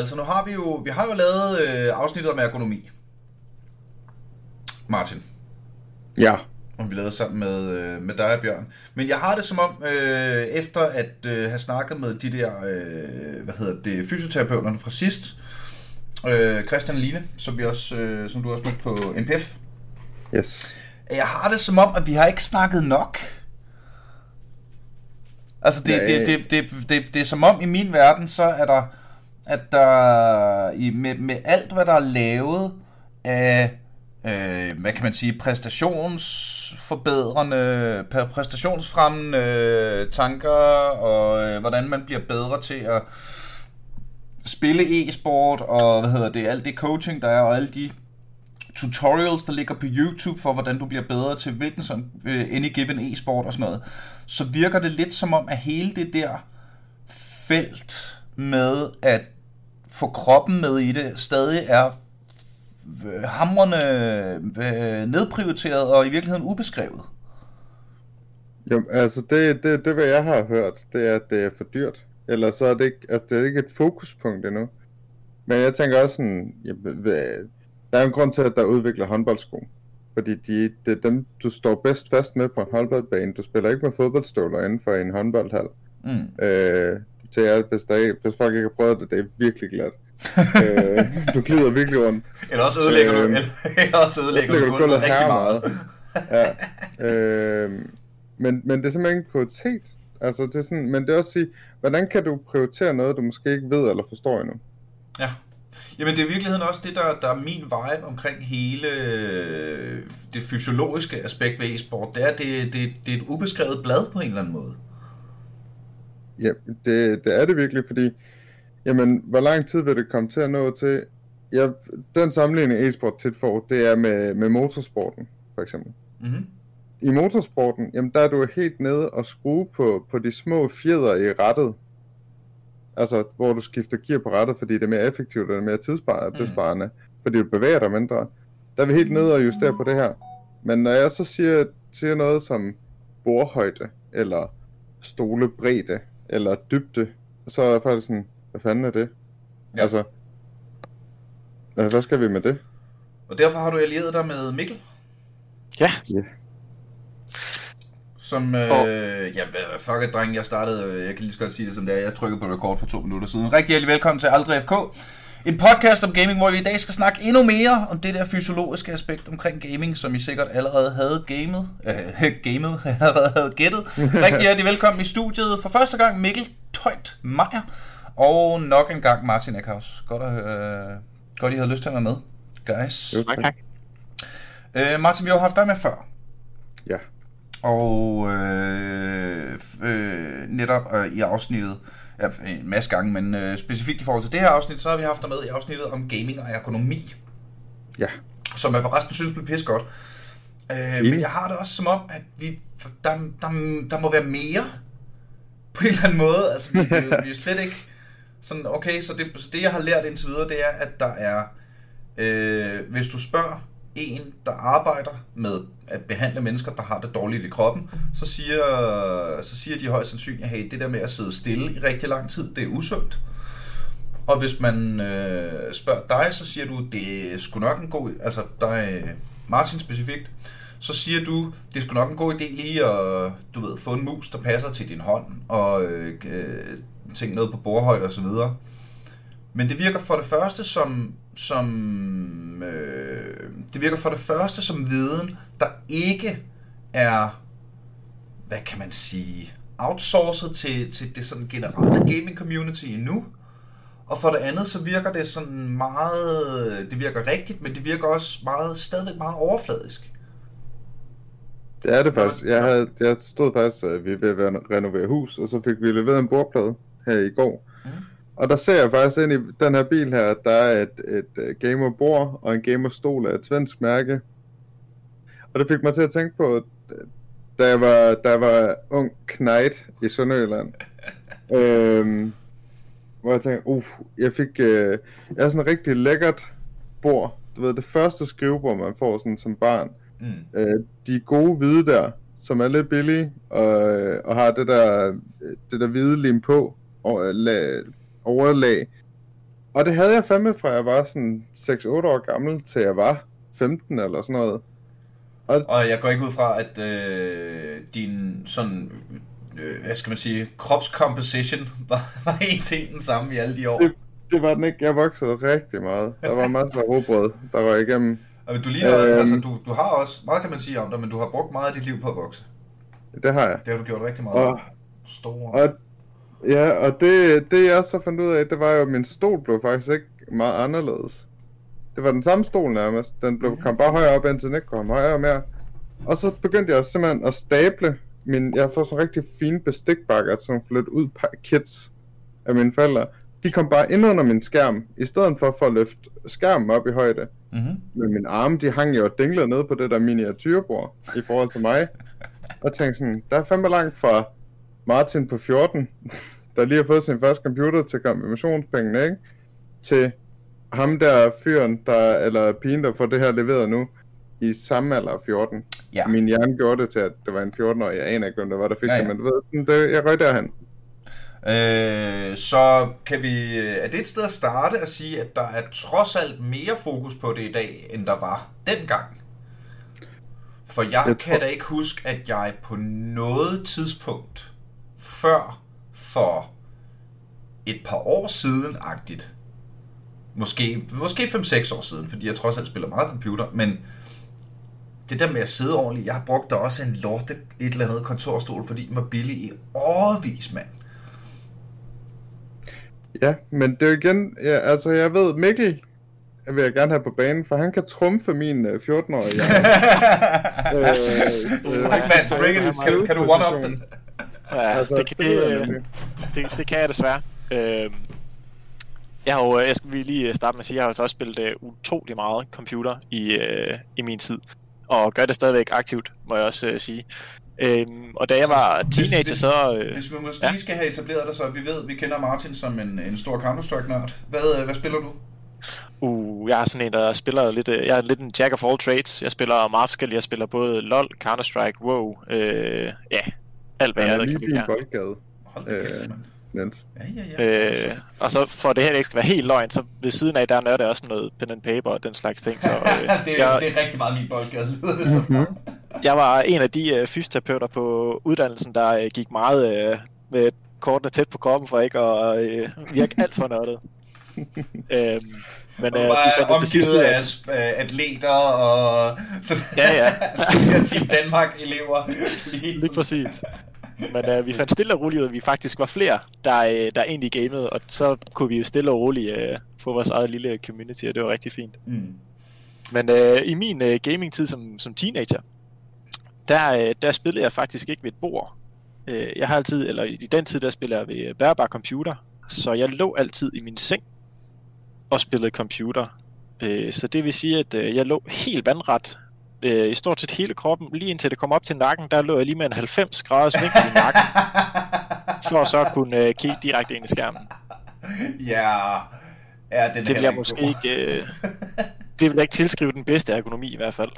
altså nu har vi jo, vi har jo lavet øh, afsnittet om ergonomi. Martin. Ja. Og vi lavede sammen med, øh, med dig og Bjørn. Men jeg har det som om, øh, efter at øh, have snakket med de der, øh, hvad hedder det, fysioterapeuterne fra sidst, øh, Christian og Line, som, vi også, øh, som du også mødte på NPF. Yes. Jeg har det som om, at vi har ikke snakket nok. Altså, det, det, det, det, det, det er som om, i min verden, så er der, at der i, med, med alt, hvad der er lavet af, øh, hvad kan man sige, præstationsforbedrende, præstationsfremmende tanker, og øh, hvordan man bliver bedre til at spille e-sport, og hvad hedder det, alt det coaching, der er, og alle de tutorials, der ligger på YouTube for, hvordan du bliver bedre til hvilken som øh, any given e-sport og sådan noget, så virker det lidt som om, at hele det der felt med at få kroppen med i det, stadig er hamrende uh, nedprioriteret og i virkeligheden ubeskrevet. Jo, altså det, det, det, hvad jeg har hørt, det er, at det er for dyrt. Eller så er det ikke, at det er ikke et fokuspunkt endnu. Men jeg tænker også sådan, jeg, der er en grund til, at der udvikler håndboldsko. Fordi de, det er dem, du står bedst fast med på en håndboldbane. Du spiller ikke med fodboldstøvler inden for en håndboldhal. Mm. Øh, til jer, hvis, der ikke, hvis folk ikke har prøvet det, det er virkelig glat. øh, du glider virkelig rundt. Eller også ødelægger øh, du, eller også ødelægger du, du gulvet rigtig meget. ja. øh, men, men det er simpelthen ikke en prioritet. Altså, det er sådan, men det er også at sige, hvordan kan du prioritere noget, du måske ikke ved eller forstår endnu? Ja. Jamen det er i virkeligheden også det, der, der er min vibe omkring hele øh, det fysiologiske aspekt ved e-sport. Det er, det, det, det er et ubeskrevet blad på en eller anden måde. Ja, det, det er det virkelig, fordi jamen, hvor lang tid vil det komme til at nå til? Ja, den sammenligning e-sport tit får, det er med, med motorsporten, for eksempel. Mm-hmm. I motorsporten, jamen der er du helt nede og skrue på, på de små fjeder i rettet, Altså, hvor du skifter gear på rettet, fordi det er mere effektivt, og det er mere tidsbesparende, mm. fordi du bevæger dig mindre. Der er vi helt nede og justere på det her. Men når jeg så siger, siger noget som borhøjde, eller stolebredde, eller dybde, så er jeg faktisk sådan, hvad fanden er det? Ja. Altså, altså, hvad skal vi med det? Og derfor har du allieret dig med Mikkel? Ja. Yeah som, øh, ja, fuck it, dreng, jeg startede, øh, jeg kan lige så godt sige det som det er, jeg trykkede på rekord for to minutter siden. Rigtig hjertelig velkommen til Aldrig FK. En podcast om gaming, hvor vi i dag skal snakke endnu mere om det der fysiologiske aspekt omkring gaming, som I sikkert allerede havde gamet, øh, gamet, allerede havde gættet. Rigtig hjertelig velkommen i studiet. For første gang Mikkel Tøjt Meier, og nok en gang Martin Eckhaus. Godt, at, øh, godt I havde lyst til at være med, guys. Jo, tak. tak. Øh, Martin, vi har haft dig med før. Ja. Og øh, øh, netop øh, i afsnittet, ja, en masse gange, men øh, specifikt i forhold til det her afsnit, så har vi haft dig med i afsnittet om gaming og ergonomi. Ja. Som jeg forresten synes blev pisse godt. Øh, men jeg har det også som om, at vi, der, der, der må være mere på en eller anden måde. Altså, vi, vi, vi er slet ikke sådan, okay, så det, så det jeg har lært indtil videre, det er, at der er, øh, hvis du spørger en, der arbejder med at behandle mennesker, der har det dårligt i kroppen, så siger, så siger de højst sandsynligt, hey, det der med at sidde stille i rigtig lang tid, det er usundt. Og hvis man øh, spørger dig, så siger du, det er sgu nok en god, altså dig, øh, Martin specifikt, så siger du, det er sgu nok en god idé lige at, du ved, få en mus, der passer til din hånd, og øh, øh tænke noget på bordhøjde og så videre. Men det virker for det første som, som øh, det virker for det første som viden, der ikke er, hvad kan man sige, outsourcet til, til det sådan generelle gaming community endnu. Og for det andet, så virker det sådan meget, det virker rigtigt, men det virker også meget, stadigvæk meget overfladisk. Det er det faktisk. Jeg, havde, jeg stod faktisk, at vi ville renovere hus, og så fik vi leveret en bordplade her i går. Mm. Og der ser jeg faktisk ind i den her bil her, at der er et, et, et gamerbord og en gamerstol af et svensk mærke. Og det fik mig til at tænke på, da jeg var, da jeg var ung knight i Sønderjylland. øhm, hvor jeg tænkte, uh, jeg fik, øh, jeg har sådan et rigtig lækkert bord. Du ved, det første skrivebord, man får sådan som barn. Mm. Øh, de gode hvide der, som er lidt billige, og, og har det der, det der hvide lim på, og, la, overlag. Og det havde jeg fandme fra jeg var sådan 6-8 år gammel, til jeg var 15 eller sådan noget. Og, og jeg går ikke ud fra, at øh, din sådan, øh, hvad skal man sige, kropscomposition var, var en til den samme i alle de år. Det, det var den ikke. Jeg voksede rigtig meget. Der var masser af robrød, der var igennem. Og du ligner, øhm, altså du, du har også, meget kan man sige om dig, men du har brugt meget af dit liv på at vokse. Det har jeg. Det har du gjort rigtig meget. Og, Store. Og, ja, og det, det jeg så fandt ud af, det var jo, at min stol blev faktisk ikke meget anderledes. Det var den samme stol nærmest. Den blev, kom bare højere op, indtil den ikke kom højere og mere. Og så begyndte jeg simpelthen at stable min... Jeg har fået sådan rigtig fine bestikbakker, som flyttet ud kits af mine forældre. De kom bare ind under min skærm, i stedet for for at løfte skærmen op i højde. Mm-hmm. Men mine arme, de hang jo og dinglede ned på det der miniatyrbord, i forhold til mig. Og tænkte sådan, der er fandme langt fra Martin på 14, der lige har fået sin første computer til konfirmationspengene, ikke? Til ham der fyren, der, eller pigen, der får det her leveret nu, i samme alder af 14. Ja. Min hjerne gjorde det til, at det var en 14-årig. Jeg aner ikke, hvem der var, der fik Ja, ja, det, men du ved, det, jeg røg derhen. Øh, så kan vi, er det et sted at starte at sige, at der er trods alt mere fokus på det i dag, end der var dengang? For jeg, Jeg kan tror- da ikke huske, at jeg på noget tidspunkt før for et par år siden-agtigt, måske, måske 5-6 år siden, fordi jeg trods alt spiller meget computer, men det der med at sidde ordentligt, jeg har brugt da også en lorte et eller andet kontorstol, fordi den var billig i årvis, mand. Ja, men det er jo igen, ja, altså jeg ved, Mikkel vil jeg gerne have på banen, for han kan trumfe min øh, 14-årige. hjerne. øh, Øh, mand, bring it. Kan, du- kan du one-up den? Ja, Altså, det, kan, det det, det, det kan jeg desværre. Øhm, jeg har jo, jeg skal vi lige starte med at sige, jeg har altså også spillet uh, utrolig meget computer i, uh, i min tid. Og gør det stadigvæk aktivt, må jeg også uh, sige. Øhm, og da jeg var teenager, hvis- så... Øh, Hvis vi måske Ja. lige skal have etableret dig, så vi ved, vi kender Martin som en, en stor Counter-Strike-nørd. Hvad, øh, hvad spiller du? uh, jeg er sådan en, der spiller lidt... øh, Jeg er lidt en jack of all trades. Jeg spiller meget forskelligt. Jeg spiller både LoL, Counter-Strike, WoW, øh, ja, alt hvad jeg er kan din her. boldgade, Hold da kæft, Øh. Ja, ja, ja. Øh, og så for det her ikke skal være helt løgn, så ved siden af, der nørder jeg også med noget pen and paper og den slags ting. Så, øh, det, er, jeg, det er rigtig meget min boldgade. Mhm. jeg var en af de øh, fysioterapeuter på uddannelsen, der øh, gik meget øh, med kortene tæt på kroppen for ikke at øh, virke alt for nørdet. øhm, men Og øh, var omgivet af, af sp- øh, atleter og så Ja, ja. Team Danmark-elever. lige præcis. Men øh, vi fandt stille og roligt ud, at vi faktisk var flere, der, øh, der egentlig gamede, og så kunne vi jo stille og roligt øh, få vores eget lille community, og det var rigtig fint. Mm. Men øh, i min øh, gaming-tid som, som teenager, der, øh, der spillede jeg faktisk ikke ved et bord. Øh, jeg har altid, eller i den tid, der spillede jeg ved øh, bærbar computer, så jeg lå altid i min seng og spillede computer. Øh, så det vil sige, at øh, jeg lå helt vandret øh, i stort set hele kroppen, lige indtil det kom op til nakken, der lå jeg lige med en 90 graders vinkel i nakken, for så at kunne øh, kigge direkte ind i skærmen. Ja, ja den Det vil jeg måske god. ikke, øh, det vil jeg ikke tilskrive den bedste ergonomi i hvert fald.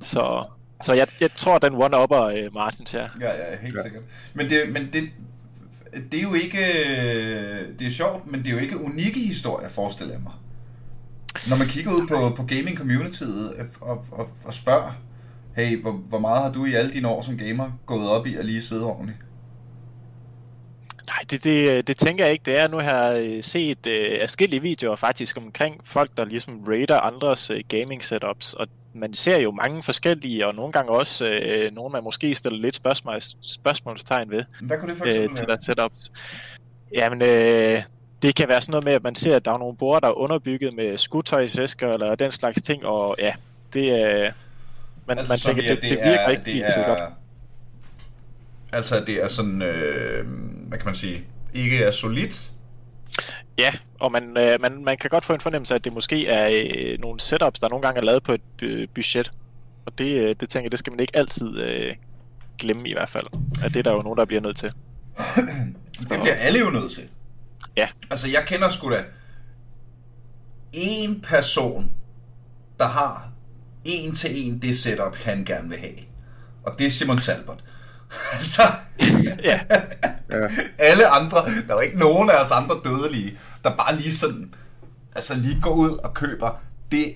Så, så jeg, jeg tror, den one-upper øh, Martins her. Ja, ja, helt Ja. sikkert. Men det, men det, det er jo ikke... Øh, det er sjovt, men det er jo ikke unikke historier, forestiller jeg mig. Når man kigger ud på, på gaming communityet øh, og, og, og spørger, hey, hvor, hvor meget har du i alle dine år som gamer gået op i at lige sidde ordentligt? Nej, det, det, det tænker jeg ikke, det er. Nu har jeg øh, set øh, afskillige videoer faktisk omkring folk, der ligesom raider andres øh, gaming setups, og man ser jo mange forskellige, og nogle gange også øh, nogle, man måske stiller lidt spørgsmål, spørgsmålstegn ved Hvad kunne det for øh, eksempel til være? deres setups. Jamen, øh, det kan være sådan noget med, at man ser, at der er nogle borde, der er underbygget med skudtøjsæsker eller den slags ting, og ja, det er... Øh, man, altså, man tænker, det, det, virker ikke helt så godt. Altså, det er sådan, øh, hvad kan man sige, ikke er solidt. Ja, og man, øh, man, man kan godt få en fornemmelse af, at det måske er øh, nogle setups, der nogle gange er lavet på et øh, budget. Og det, øh, det tænker jeg, det skal man ikke altid øh, glemme i hvert fald. At det er der jo nogen, der bliver nødt til. Det bliver alle jo nødt til. Ja. Altså, jeg kender sgu da en person, der har en til en det setup, han gerne vil have. Og det er Simon Talbot. altså, Ja, alle andre, der er jo ikke nogen af os andre dødelige, der bare lige sådan, altså lige går ud og køber det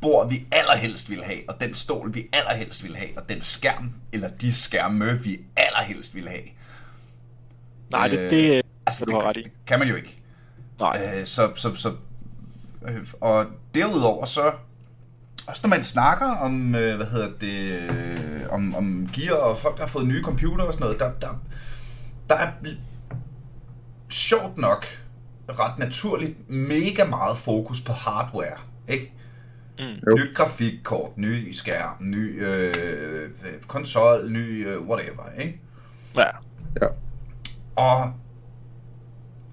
bord, vi allerhelst vil have, og den stol, vi allerhelst vil have, og den skærm, eller de skærme, vi allerhelst vil have. nej, det, Øh, det, Altså, det, ret det i. kan man jo ikke. Nej, Øh, så, så, så, øh, og derudover så, også når man snakker om, øh, hvad hedder det, øh, om, om gear og folk, der har fået nye computer og sådan noget, der, der, der er sjovt nok ret naturligt mega meget fokus på hardware, ikke? Mm. Nyt grafikkort, ny skærm, ny øh, konsol, ny øh, whatever, ikke? ja. Ja. Og,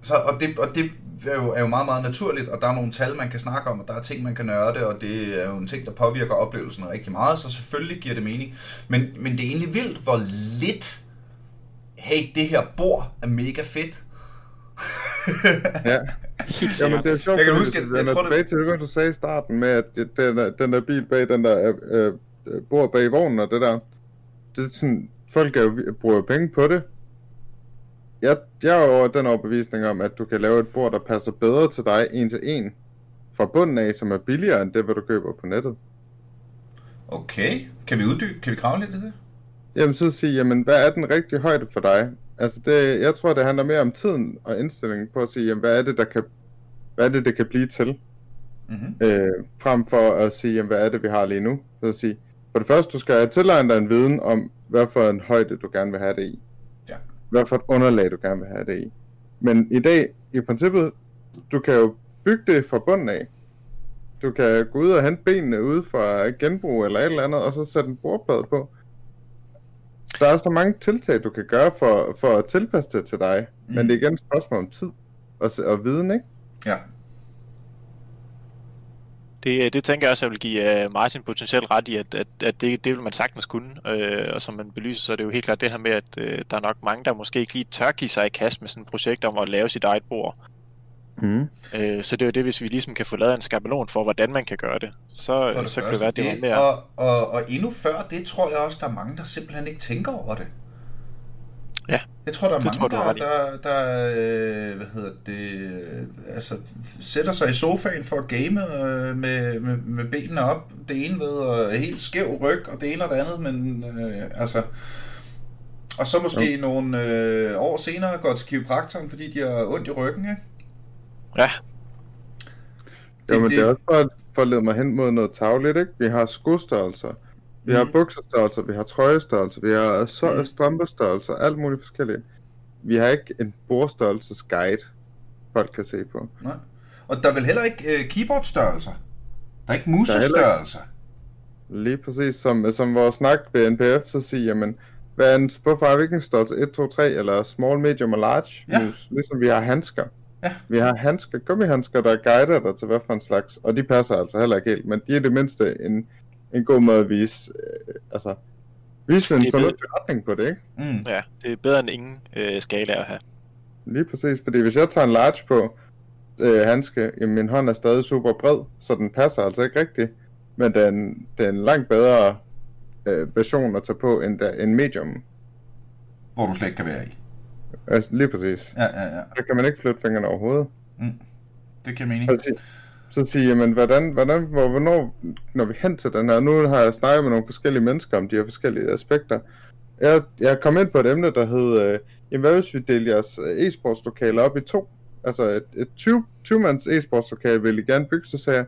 så, og, det, og det er jo, er jo meget, meget naturligt, og der er nogle tal, man kan snakke om, og der er ting, man kan nørde, og det er jo en ting, der påvirker oplevelsen rigtig meget, så selvfølgelig giver det mening. Men, men det er egentlig vildt, hvor lidt, hey, det her bord er mega fedt. ja. Jamen, sikkert. det er sjovt, Jeg kan huske, at- jeg er tror, det- tilbage til det, du sagde i starten med, at den, der, den der bil bag den der øh, øh, bord bag vognen og det der, det er sådan, folk er jo, bruger penge på det. Jeg, jeg er jo over den overbevisning om, at du kan lave et bord, der passer bedre til dig en til en fra bunden af, som er billigere end det, hvad du køber på nettet. Okay, kan vi uddybe, kan vi grave lidt i det? Jamen så sige, jamen hvad er den rigtige højde for dig? Altså det, jeg tror, det handler mere om tiden og indstillingen på at sige, jamen hvad er det, der kan, hvad er det, det kan blive til? Mm-hmm. øh, frem for at sige, jamen, hvad er det, vi har lige nu. Så at sige, for det første, du skal tilegne dig en viden om, hvad for en højde du gerne vil have det i. Hvad for et underlag du gerne vil have det i. Men i dag, i princippet, du kan jo bygge det fra bunden af. Du kan gå ud og hente benene ude fra genbrug eller et eller andet, og så sætte en bordplade på. Der er så mange tiltag, du kan gøre for, for at tilpasse det til dig. Mm. Men det er igen et spørgsmål om tid og, og viden, ikke? Ja. Det, det tænker jeg også, jeg vil give uh, Martin potentielt ret i, at, at, at det, det vil man sagtens kunne. Uh, og som man belyser, så er det jo helt klart det her med, at uh, der er nok mange, der måske ikke lige tør give sig i kast med sådan et projekt om at lave sit eget bord. Mm. Uh, så det er jo det, hvis vi ligesom kan få lavet en skabelon for, hvordan man kan gøre det. Så, det så kan det være, det var det, mere... og, og, og endnu før det, tror jeg også, der er mange, der simpelthen ikke tænker over det. Ja, Jeg tror, der er det mange, tror der, der, der øh, hvad hedder det, øh, altså, sætter sig i sofaen for at game øh, med, med, med benene op. Det ene ved og helt skæv ryg, og det ene og det andet, men øh, altså... Og så måske Jo. nogle øh, år senere går til kiropraktoren, fordi de har ondt i ryggen, ikke? Ja, Det, jo, men det er også for, for at lede mig hen mod noget tagligt, ikke? Vi har skostørrelser, vi har Mhm. buksestørrelser, vi har trøjestørrelser, vi har så, Mhm. strømpestørrelser, alt muligt forskelligt. Vi har ikke en bordstørrelsesguide, folk kan se på. Nej. Og der er vel heller ikke øh, keyboardstørrelser? Der er ikke- musestørrelser? Lige præcis som, som vores snak ved NPF, så siger, jamen, hvad er en, hvorfor har vi ikke en størrelse 1, 2, 3, eller small, medium og large Ja. mus, ligesom vi har handsker. Ja. Vi har handsker, gummihandsker, der guider dig til hvad for en slags, og de passer altså heller ikke helt, men de er det mindste en, en god måde at vise, øh, altså, vise en fornuftig retning på det, ikke? Mm. ja, det er bedre end ingen øh, skala at have. Lige præcis, fordi hvis jeg tager en large på øh, handske, jamen min hånd er stadig super bred, så den passer altså ikke rigtigt, men den, det er en langt bedre øh, version at tage på end der, en medium. Hvor du slet ikke kan være i. Altså, lige præcis. Ja, ja, ja. Der kan man ikke flytte fingrene overhovedet. Det giver mening. Så, sige, så sige, jamen, hvordan, hvordan, hvor, hvornår når vi hen til den her? Nu har jeg snakket med nogle forskellige mennesker om de her forskellige aspekter. Jeg, jeg kom ind på et emne, der hed, øh, jamen, hvad hvis vi deler jeres øh, e-sportslokale op i to? Altså et, et 20, 20-mands e-sportslokale vil I gerne bygge, så sagde jeg,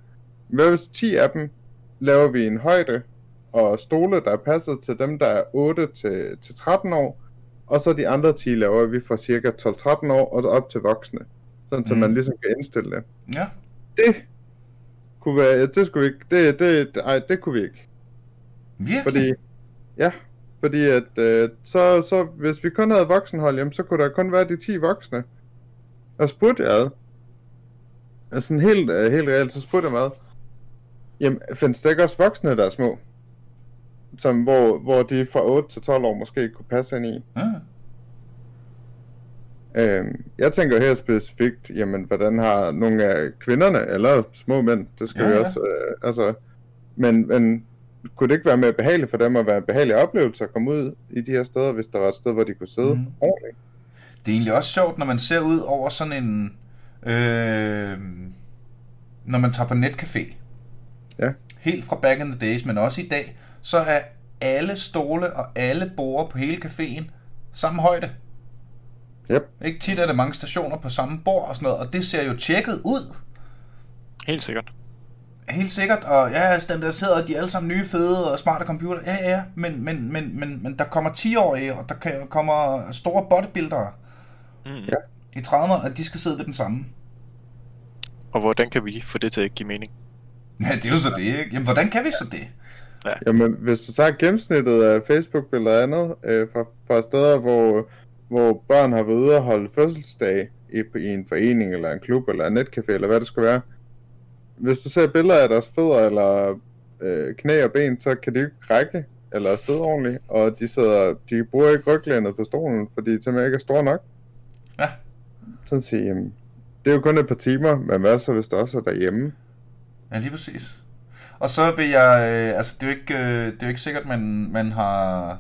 hvad hvis 10 af dem laver vi en højde og stole, der er passet til dem, der er 8 til, til 13 år, og så de andre 10 laver vi fra cirka 12-13 år og op til voksne. Sådan, så Mm. man ligesom kan indstille det Ja. det kunne være, ja, det skulle vi ikke, det, det, det, ej, det kunne vi ikke. Virkelig? Fordi, ja, fordi at, øh, så, så hvis vi kun havde voksenhold, jamen, så kunne der kun være de 10 voksne. Og spurgte jeg ad, altså sådan helt, øh, helt reelt, så spurgte jeg mig ad, jamen, findes der ikke også voksne, der er små? Som, hvor, hvor de fra 8 til 12 år måske kunne passe ind i. Ja. Øhm, jeg tænker her specifikt, jamen, hvordan har nogle af kvinderne, eller små mænd, det skal Ja, vi ja. også, øh, altså, men, men kunne det ikke være mere behageligt for dem at være en behagelig oplevelse at komme ud i de her steder, hvis der var et sted, hvor de kunne sidde mm. ordentligt? Det er egentlig også sjovt, når man ser ud over sådan en... Øh, når man tager på netcafé. Ja. Helt fra back in the days, men også i dag, så er alle stole og alle borde på hele caféen samme højde. Yep. Ikke tit er der mange stationer på samme bord og sådan noget, og det ser jo tjekket ud. Helt sikkert. Helt sikkert, og ja, standardiseret, og de er alle sammen nye, fede og smarte computer. Ja, ja, ja, men, men, men, men, men der kommer 10-årige, og der kommer store bodybuildere Mm. Ja. i 30'erne, og de skal sidde ved den samme. Og hvordan kan vi få det til at give mening? Ja, det er jo så det, ikke? Jamen, hvordan kan vi så det? Jamen, hvis du tager gennemsnittet af Facebook-billeder og andet, øh, fra, fra steder, hvor, hvor børn har været ude og holde fødselsdag i, i en forening, eller en klub, eller en netcafé, eller hvad det skal være. Hvis du ser billeder af deres fødder, eller øh, knæ og ben, så kan de ikke række, eller sidde ordentligt, og de, sidder, de bruger ikke ryglænet på stolen, fordi de simpelthen ikke er store nok. Ja. Sådan sige, jamen, det er jo kun et par timer, men hvad så, hvis det også er derhjemme? Ja, lige præcis. Og så vil jeg, øh, altså det er jo ikke, øh, det er jo ikke sikkert, man, man har...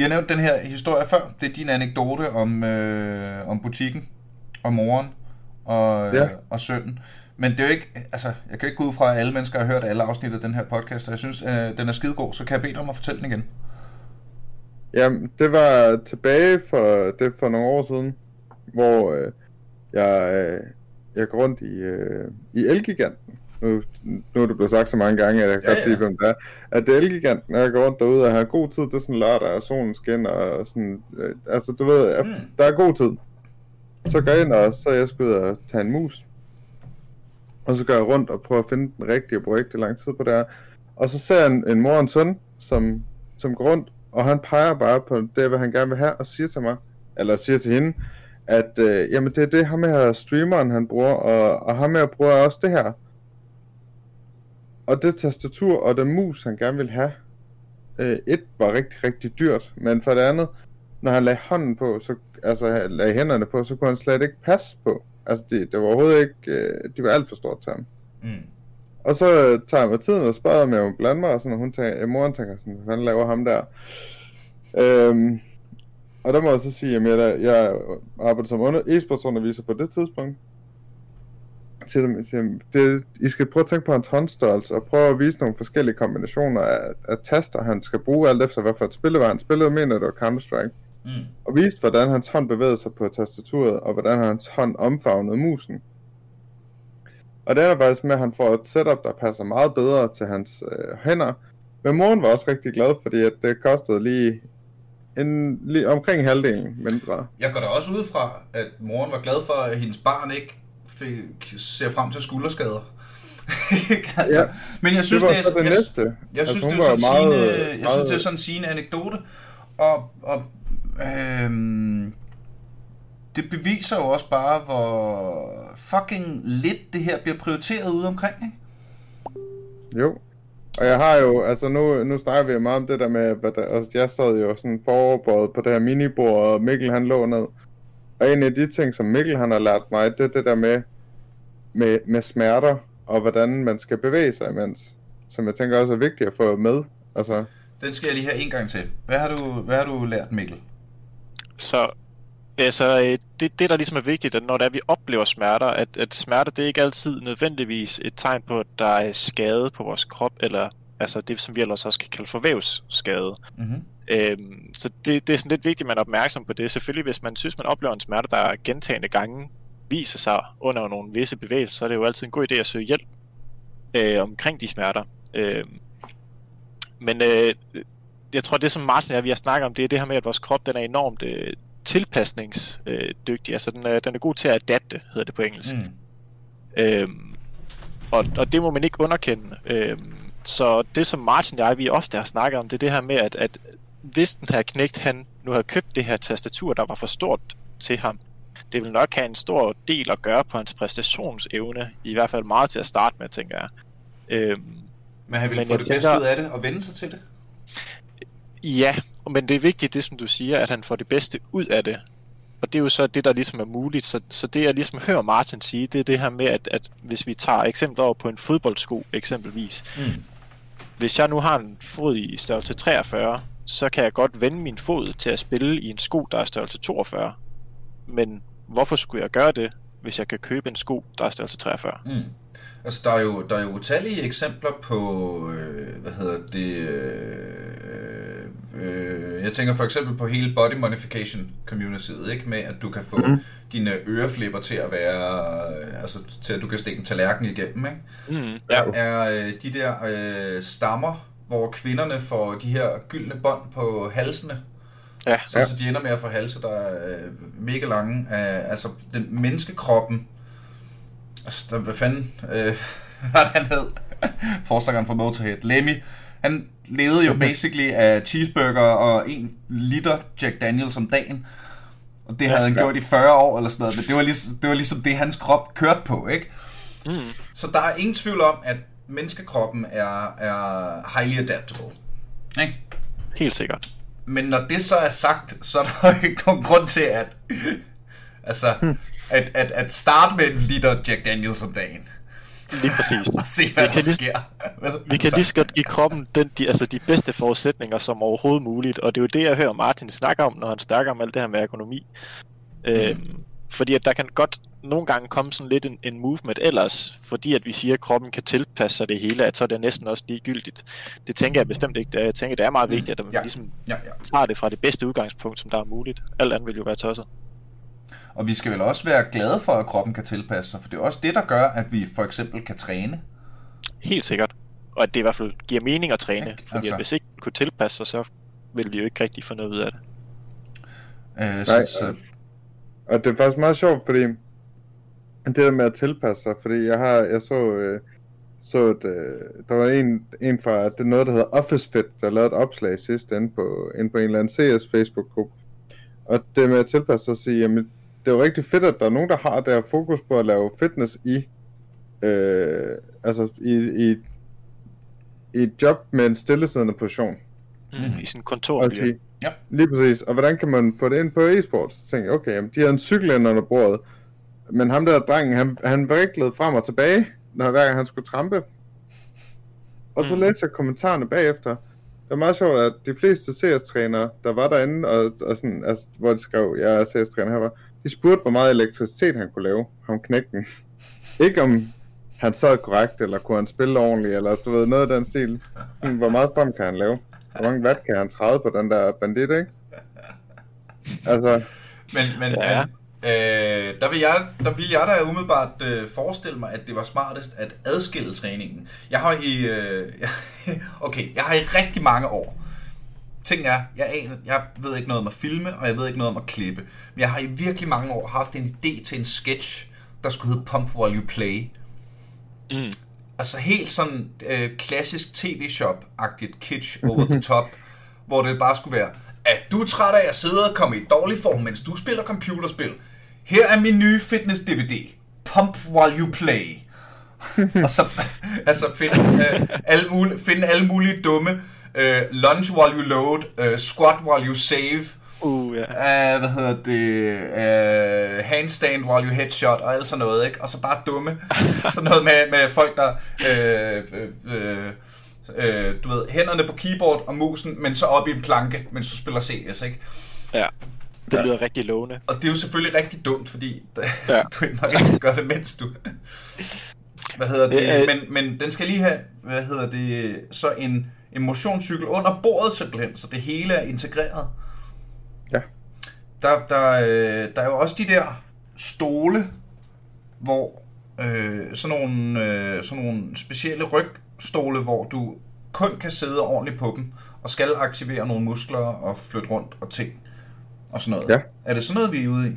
Vi har nævnt den her historie før. Det er din anekdote om, øh, om butikken, og moren og, Ja. øh, og sønnen. Men det er jo ikke, altså, jeg kan jo ikke gå ud fra, at alle mennesker har hørt alle afsnit af den her podcast, og jeg synes, øh, den er skidegod, så kan jeg bede dig om at fortælle den igen. Jamen, det var tilbage for, det for nogle år siden, hvor øh, jeg, øh, jeg går rundt i, øh, i Elgiganten. Nu, nu er det blevet sagt så mange gange, at jeg kan Ja, godt ja. sige, hvem det er. At det er Elgiganten, jeg går rundt derude og har god tid. Det er sådan lørdag, og solen skinner, og sådan... Øh, altså, du ved, at Mm. der er god tid. Så går jeg ind, og så er jeg skal ud og tage en mus. Og så går jeg rundt og prøver at finde den rigtige, ikke det lang tid på det her. Og så ser jeg en, en mor og en søn, som, som går rundt, og han peger bare på det, hvad han gerne vil have, og siger til mig, eller siger til hende, at øh, jamen det er det, ham her streameren han bruger, og, og ham her bruger også det her. Og det tastatur og den mus, han gerne vil have, øh, et var rigtig, rigtig dyrt, men for det andet, når han lagde hånden på, så, altså lagde hænderne på, så kunne han slet ikke passe på. Altså det, det var overhovedet ikke, øh, de var alt for stort til ham. Mm. Og så øh, tager jeg mig tiden og spørger, om jeg må blande mig, og sådan, og hun tænker, øh, moren tænker sådan, hvad fanden laver ham der? Øhm, og der må jeg så sige, at jeg, jeg arbejdede som under, e-sportsunderviser på det tidspunkt. Til dem, jeg siger, det, I skal prøve at tænke på hans håndstørrelse, og prøve at vise nogle forskellige kombinationer af, af taster, han skal bruge, alt efter hvad for et spil det var. Han spillede, mener var Counter-Strike. Mm. Og viste, hvordan hans hånd bevægede sig på tastaturet, og hvordan hans hånd omfavnede musen. Og det er faktisk med, at han får et setup, der passer meget bedre til hans øh, hænder. Men moren var også rigtig glad, fordi at det kostede lige, en, lige omkring halvdelen mindre. Jeg går da også ud fra, at moren var glad for, at hendes barn ikke fik, ser frem til skulderskader. Altså, Ja. Men jeg synes, det var det, er, det jeg, næste. jeg synes, hun det er sådan meget- sine, jeg synes, det er sådan sine anekdote. Og, og øhm, det beviser jo også bare, hvor fucking lidt det her bliver prioriteret ude omkring, ikke? Jo. Og jeg har jo, altså nu, nu snakker vi meget om det der med, der, altså jeg sad jo sådan forberedt på det her minibord, og Mikkel han lå ned. Og en af de ting, som Mikkel han har lært mig, det er det der med, med, med smerter, og hvordan man skal bevæge sig imens. Som jeg tænker også er vigtigt at få med. Altså, Den skal jeg lige have en gang til. Hvad har du, hvad har du lært, Mikkel? Så altså, det, det, der ligesom er vigtigt, at når det er, vi oplever smerter, at, at smerter, det er ikke altid nødvendigvis et tegn på, at der er skade på vores krop, eller altså det, som vi ellers også kan kalde for vævsskade. Mm-hmm. Øhm, så det, det er sådan lidt vigtigt, at man er opmærksom på det. Selvfølgelig, hvis man synes, man oplever en smerte, der gentagende gange viser sig under nogle visse bevægelser, så er det jo altid en god idé at søge hjælp øh, omkring de smerter. Øh, men øh, jeg tror, det som Martin og jeg, vi har snakket om, det er det her med, at vores krop den er enormt øh, tilpasningsdygtig. Altså den er, den er god til at adapte, hedder det på engelsk. Mm. Øhm, og, og det må man ikke underkende. Øhm, så det som Martin og jeg, vi ofte har snakket om, det er det her med, at, at hvis den her knægt, han nu har købt det her tastatur, der var for stort til ham, det vil nok have en stor del at gøre på hans præstationsevne, i hvert fald meget til at starte med, tænker jeg. Øhm, Men han ville Men få det bedste tænker- ud af det og vende sig til det. Ja, men det er vigtigt, det som du siger, at han får det bedste ud af det. Og det er jo så det, der ligesom er muligt. Så, så det, jeg ligesom hører Martin sige, det er det her med, at, at hvis vi tager eksempel over på en fodboldsko eksempelvis, Mm. hvis jeg nu har en fod i størrelse 43, så kan jeg godt vende min fod til at spille i en sko, der er størrelse 42. Men hvorfor skulle jeg gøre det, hvis jeg kan købe en sko, der er størrelse 43? Mm. Altså, der er jo, der er jo utallige eksempler på, øh, hvad hedder det, øh, øh, jeg tænker for eksempel på hele body modification communityet, ikke? Med at du kan få mm. dine øreflipper til at være, øh, altså til at du kan stikke en tallerken igennem, ikke? Mm, ja. Er øh, de der øh, stammer, hvor kvinderne får de her gyldne bånd på halsene, Ja. så, ja. så de ender med at få halse, der er øh, mega lange. Øh, altså, den menneskekroppen, altså, hvad fanden, øh, han hed, forsangeren fra Motorhead, Lemmy, han levede jo basically af cheeseburger og en liter Jack Daniels om dagen. Og det havde han ja. gjort i 40 år eller sådan noget, men det var, ligesom, det var ligesom det, hans krop kørte på, ikke? Mm. Så der er ingen tvivl om, at menneskekroppen er, er highly adaptable. Ikke? Helt sikkert. Men når det så er sagt, så er der ikke nogen grund til at, altså, at, at, at starte med en liter Jack Daniels om dagen. Lige præcis. Og se, hvad Vi der kan lige- sker. Vi kan lige så godt give kroppen den, de, altså de bedste forudsætninger som overhovedet muligt, og det er jo det, jeg hører Martin snakke om, når han snakker om alt det her med ergonomi. Mm. Øhm, fordi at der kan godt nogle gange komme sådan lidt en, en movement ellers, fordi at vi siger, at kroppen kan tilpasse sig det hele, at så er det næsten også ligegyldigt. Det tænker jeg bestemt ikke. Jeg tænker, det er meget vigtigt, at man Ja. ligesom Ja, ja. tager det fra det bedste udgangspunkt, som der er muligt. Alt andet vil jo være tosset. Og vi skal vel også være glade for, at kroppen kan tilpasse sig, for det er også det, der gør, at vi for eksempel kan træne. Helt sikkert. Og at det i hvert fald giver mening at træne, Ikke? fordi Altså. at hvis ikke den kunne tilpasse sig, så vil vi jo ikke rigtig få noget ud af det. Øh, så, Nej, så, Og det er faktisk meget sjovt, fordi det der med at tilpasse sig, fordi jeg har, jeg så, øh, så et, øh, der var en, en fra, det er noget, der hedder Office Fit, der lavede et opslag sidst inde på, inde på en eller anden CS Facebook-gruppe. Og det med at tilpasse sig og sige, jamen, det er jo rigtig fedt, at der er nogen, der har der fokus på at lave fitness i, øh, altså i, i, i et job med en stillesiddende position. Mm. I sin Og kontormiljø. sige, Ja. Lige præcis. Og hvordan kan man få det ind på e-sport? Så tænkte jeg, okay, jamen, de har en cykel ind under bordet. Men ham der drengen, han, han vriklede frem og tilbage, når hver gang han skulle trampe. Og så Mm. læste jeg kommentarerne bagefter. Det var meget sjovt, at de fleste CS-trænere, der var derinde, og, og sådan, altså, hvor de skrev, jeg er CS-træner her, var, de spurgte, hvor meget elektricitet han kunne lave, ham knækken. Ikke om han sad korrekt, eller kunne han spille ordentligt, eller du ved, noget af den stil. Hvor meget strøm kan han lave? Hvor mange watt kan han træde på den der bandit, ikke? Altså, Men, men, Ja. men øh, der, vil jeg, der vil jeg da umiddelbart øh, forestille mig, at det var smartest at adskille træningen. Jeg har i, øh, jeg, okay, jeg har i rigtig mange år, ting er, jeg, aner, jeg ved ikke noget om at filme, og jeg ved ikke noget om at klippe, men jeg har i virkelig mange år haft en idé til en sketch, der skulle hedde Pump While You Play. Mm. Altså helt sådan øh, klassisk tv-shop-agtigt kitsch over the top, hvor det bare skulle være, at du er træt af at sidde og komme i dårlig form, mens du spiller computerspil. Her er min nye fitness-DVD. Pump while you play. og så altså finde, øh, alle mulige, finde alle mulige dumme øh, lunge while you load, øh, squat while you save, Uh, ja. Uh, hvad hedder det? Uh, handstand while you headshot og alt sådan noget, ikke? Og så bare dumme. sådan noget med, med folk, der... Uh, uh, uh, du ved, hænderne på keyboard og musen, men så op i en planke, mens du spiller CS, ikke? ja. Det lyder rigtig lovende. Og det er jo selvfølgelig rigtig dumt, fordi Ja. ja. du ikke må rigtig gøre det, mens du... Hvad hedder det? Det er- Men, men den skal lige have, hvad hedder det, så en, en motionscykel under bordet simpelthen, så det hele er integreret. Ja. Der, der, øh, der er jo også de der stole, hvor øh, sådan, nogle, øh, sådan nogle specielle rygstole, hvor du kun kan sidde ordentligt på dem, og skal aktivere nogle muskler og flytte rundt og ting og sådan noget. Ja. Er det sådan noget, vi er ude i?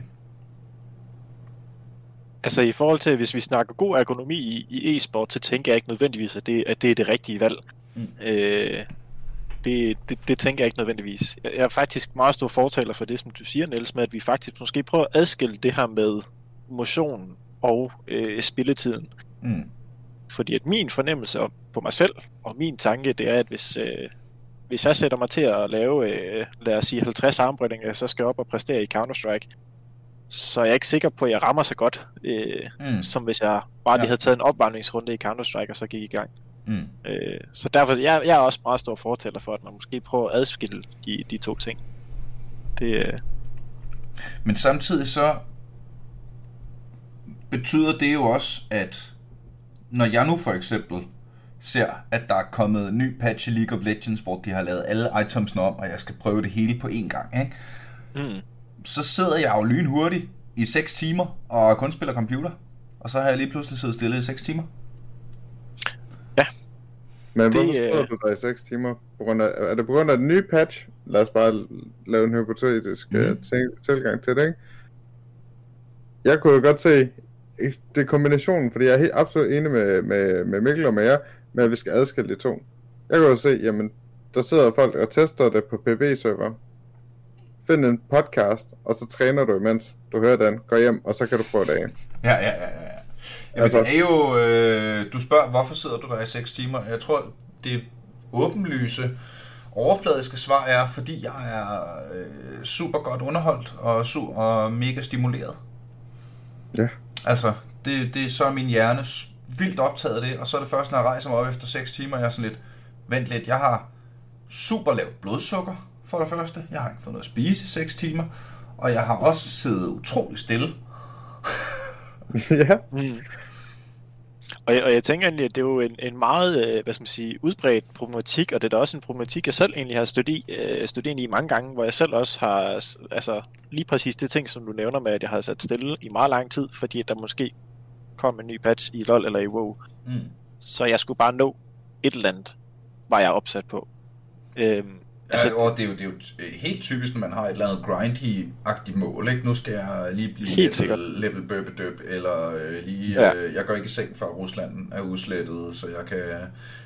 Altså i forhold til, hvis vi snakker god ergonomi i, i e-sport, så tænker jeg ikke nødvendigvis, at det, at det er det rigtige valg. Mm. Øh, det, det, det tænker jeg ikke nødvendigvis. Jeg er faktisk meget stor fortaler for det, som du siger, Niels, med at vi faktisk måske prøver at adskille det her med motion og øh, spilletiden. Mm. Fordi at min fornemmelse på mig selv, og min tanke, det er, at hvis, øh, hvis jeg sætter mig til at lave, øh, lad os sige 50 armbøjninger, så skal jeg op og præstere i Counter-Strike, så er jeg ikke sikker på, at jeg rammer så godt, øh, Mm. som hvis jeg bare lige Ja. havde taget en opvarmningsrunde i Counter-Strike, og så gik i gang. Mm. Øh, så derfor, jeg, jeg er også meget stor fortaler for, at man måske prøver at adskille de, de to ting. Det, øh... Men samtidig så betyder det jo også, at når jeg nu for eksempel ser, at der er kommet en ny patch i League of Legends, hvor de har lavet alle items om, og jeg skal prøve det hele på én gang, ikke? Mm. så sidder jeg jo lynhurtigt i 6 timer og kun spiller computer. Og så har jeg lige pludselig siddet stille i 6 timer. Men hvorfor det, sidder du der i 6 timer? På grund af, er det på grund af den nye patch? Lad os bare lave en hypotetisk mm. tilgang til det, ikke? Jeg kunne jo godt se, det er kombinationen, fordi jeg er helt absolut enig med, med, med Mikkel og med jer, med at vi skal adskille de to. Jeg kan jo se, jamen, der sidder folk og tester det på PB-server. Find en podcast, og så træner du imens du hører den, gå hjem, og så kan du prøve det af. Ja, ja, ja, ja. Jamen, altså, det er jo, øh, du spørger, hvorfor sidder du der i 6 timer? Jeg tror, det åbenlyse overfladiske svar er, fordi jeg er øh, super godt underholdt og, super, og mega stimuleret. Ja. Altså, det, det er så min hjerne vildt optaget af det, og så er det først, når jeg rejser mig op efter 6 timer, jeg er sådan lidt, vent lidt, jeg har super lavt blodsukker, for det første. Jeg har ikke fået noget at spise i 6 timer, og jeg har også siddet utrolig stille. ja. Mm. Og jeg, og jeg tænker egentlig, at det er jo en, en meget, øh, hvad skal man sige, udbredt problematik, og det er da også en problematik, jeg selv egentlig har studi, øh, studeret i mange gange, hvor jeg selv også har, altså lige præcis det ting, som du nævner med, at jeg har sat stille i meget lang tid, fordi der måske kom en ny patch i LoL eller i WoW. Mm. Så jeg skulle bare nå et eller andet, var jeg opsat på. Øhm, Altså, ja, og det er, jo, det er jo helt typisk, når man har et eller andet grindy-agtigt mål. Ikke? Nu skal jeg lige blive helt level, level bøbedøb, eller øh, lige, ja. øh, jeg går ikke i seng før Rusland er udslettet, så jeg kan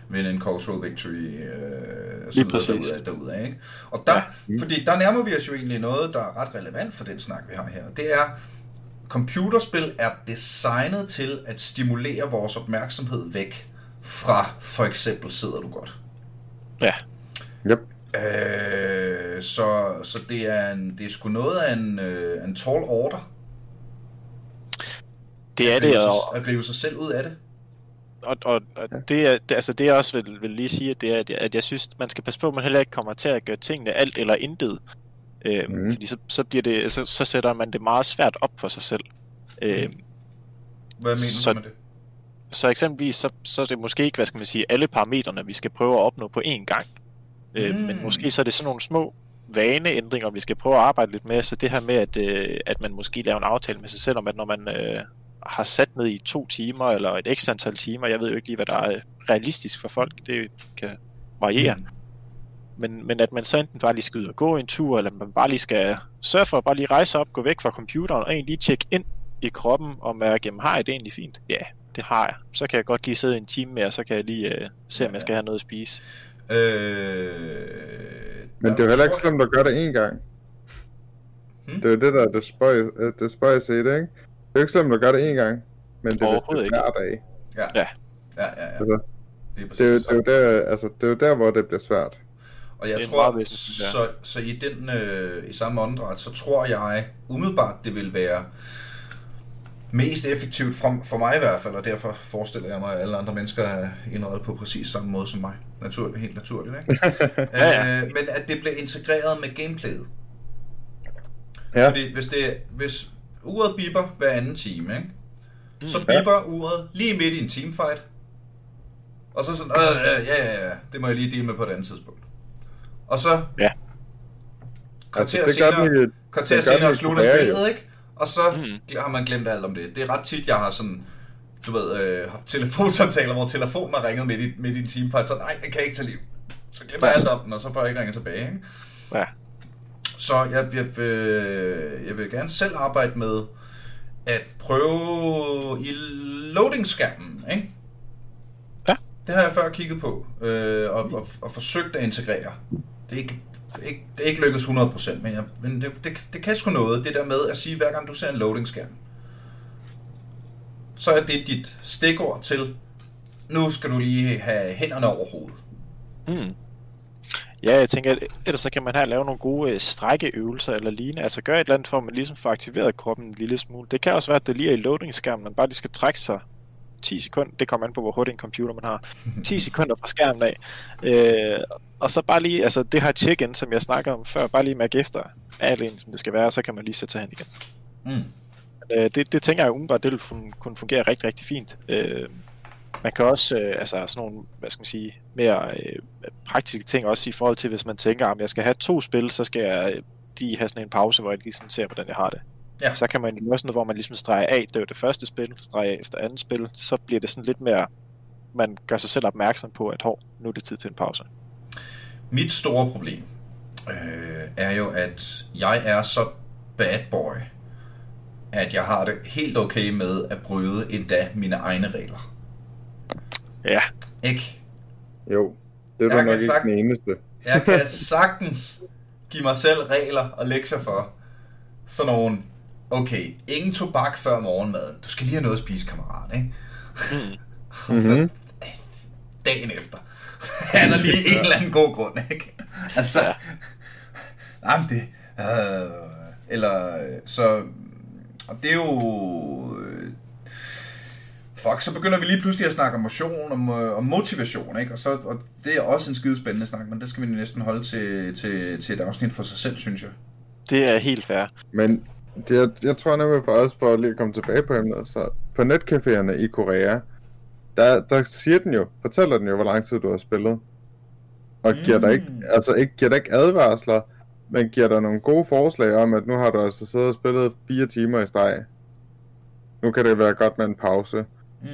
vinde en cultural victory, øh, så lige derude, derude, ikke? Og der, ja. fordi der nærmer vi os jo egentlig noget, der er ret relevant for den snak, vi har her. Det er, computerspil er designet til at stimulere vores opmærksomhed væk fra for eksempel sidder du godt. Ja. Øh, så, så det er en, det er sgu noget af en, øh, en tall order. Det er det, og... At rive sig selv ud af det. Og, og, og det, er, det, altså det er også vil, vil lige sige, at, det er, at jeg synes, man skal passe på, at man heller ikke kommer til at gøre tingene alt eller intet. Øh, mm. Fordi så, så, bliver det, så, så sætter man det meget svært op for sig selv. Øh, Hvad mener så, du med det? Så eksempelvis, så, så er det måske ikke, hvad skal man sige, alle parametrene, vi skal prøve at opnå på én gang. Øh, mm. Men måske så er det sådan nogle små vaneændringer, vi skal prøve at arbejde lidt med. Så det her med, at, øh, at man måske laver en aftale med sig selv om, at når man øh, har sat ned i to timer, eller et ekstra antal timer, jeg ved jo ikke lige, hvad der er realistisk for folk, det kan variere. Mm. Men, men at man så enten bare lige skal ud og gå en tur, eller man bare lige skal sørge for at bare lige rejse op, gå væk fra computeren, og egentlig lige tjekke ind i kroppen, og mærke, jamen har jeg det egentlig fint? Ja, det har jeg. Så kan jeg godt lige sidde en time mere, og så kan jeg lige øh, se, om jeg skal have noget at spise. Øh, Men det er jo heller ikke slemt at gøre det en gang. Hmm? Det er jo det, der er det spøj, det spøjs i det, ikke? Det er jo ikke slemt at gøre det en gang, men det er det hver dag. Ja. Ja, ja, ja. ja. Altså, det, er det, er jo, det, er jo der, altså, det er jo der, hvor det bliver svært. Og jeg tror, så, så i den øh, i samme åndedræt, så tror jeg umiddelbart, det vil være mest effektivt for, for mig i hvert fald, og derfor forestiller jeg mig, at alle andre mennesker er indrettet på præcis samme måde som mig. Naturligt, helt naturligt, ikke? ja, ja. Øh, men at det bliver integreret med gameplayet. Ja. Fordi hvis, det, hvis uret biber hver anden time, ikke? Mm. så biber ja. uret lige midt i en teamfight, og så sådan, øh, ja, ja, ja, det må jeg lige dele med på et andet tidspunkt. Og så ja. kvarter altså, senere, kvarter senere slutter spillet, ikke? Og så mm. har man glemt alt om det. Det er ret tit, jeg har sådan, du ved, øh, haft telefonsamtaler, hvor telefonen har ringet midt i, midt i en time, så nej, jeg kan ikke tage liv. Så glemmer jeg alt om den, og så får jeg ikke ringet tilbage. Ikke? Ja. Så jeg, jeg, vil, jeg vil gerne selv arbejde med at prøve i loading-skærmen, ikke? Ja. Det har jeg før kigget på, øh, og, og, og forsøgt at integrere. Det er ikke ikke, det er ikke lykkes 100%, men, jeg, men det, det, det kan sgu noget, det der med at sige, hver gang du ser en loading-skærm, så er det dit stikord til, nu skal du lige have hænderne over hovedet. Mm. Ja, jeg tænker, at ellers så kan man her lave nogle gode øh, strækkeøvelser eller lignende. Altså gøre et eller andet for, at man ligesom får aktiveret kroppen en lille smule. Det kan også være, at det lige er i loading-skærmen, man bare lige skal trække sig 10 sekunder, det kommer an på, hvor hurtig en computer man har, 10 sekunder fra skærmen af, øh, og så bare lige, altså det her check-in, som jeg snakker om før, bare lige mærke efter alt en, som det skal være, så kan man lige sætte sig hen igen. Mm. Øh, det, det tænker jeg umiddelbart, det vil fun- kunne fungere rigtig, rigtig fint. Øh, man kan også, øh, altså sådan nogle, hvad skal man sige, mere øh, praktiske ting også i forhold til, hvis man tænker, om jeg skal have to spil, så skal jeg øh, lige have sådan en pause, hvor jeg lige sådan ser, hvordan jeg har det. Ja. Så kan man jo lave sådan noget, hvor man ligesom streger af, det er jo det første spil, streger af efter andet spil, så bliver det sådan lidt mere, man gør sig selv opmærksom på, at hov, nu er det tid til en pause. Mit store problem øh, er jo, at jeg er så bad boy, at jeg har det helt okay med at bryde endda mine egne regler. Ja, Ikke? Jo, det er Jeg du nok ikke sagt- den eneste. Jeg kan sagtens give mig selv regler og lektier for sådan nogle, okay, ingen tobak før morgenmaden. Du skal lige have noget at spise, kammerat, ikke? mm. Og så Mhm. dagen efter. er der lige en eller anden god grund, ikke? Altså, ja. Ja. jamen det, øh, eller, øh, så, og det er jo, øh, fuck, så begynder vi lige pludselig at snakke om motion, om, øh, om motivation, ikke? Og, så, og det er også en skide spændende snak, men det skal vi næsten holde til, til, til et afsnit for sig selv, synes jeg. det er helt fair. Men det, jeg, jeg tror nemlig for os, for at lige komme tilbage på emnet, så på netcaféerne i Korea, der, der siger den jo, fortæller den jo, hvor lang tid du har spillet. Og giver dig ikke, Mm. altså ikke, giver dig ikke advarsler, men giver dig nogle gode forslag om, at nu har du altså siddet og spillet fire timer i streg. Nu kan det være godt med en pause. Mm.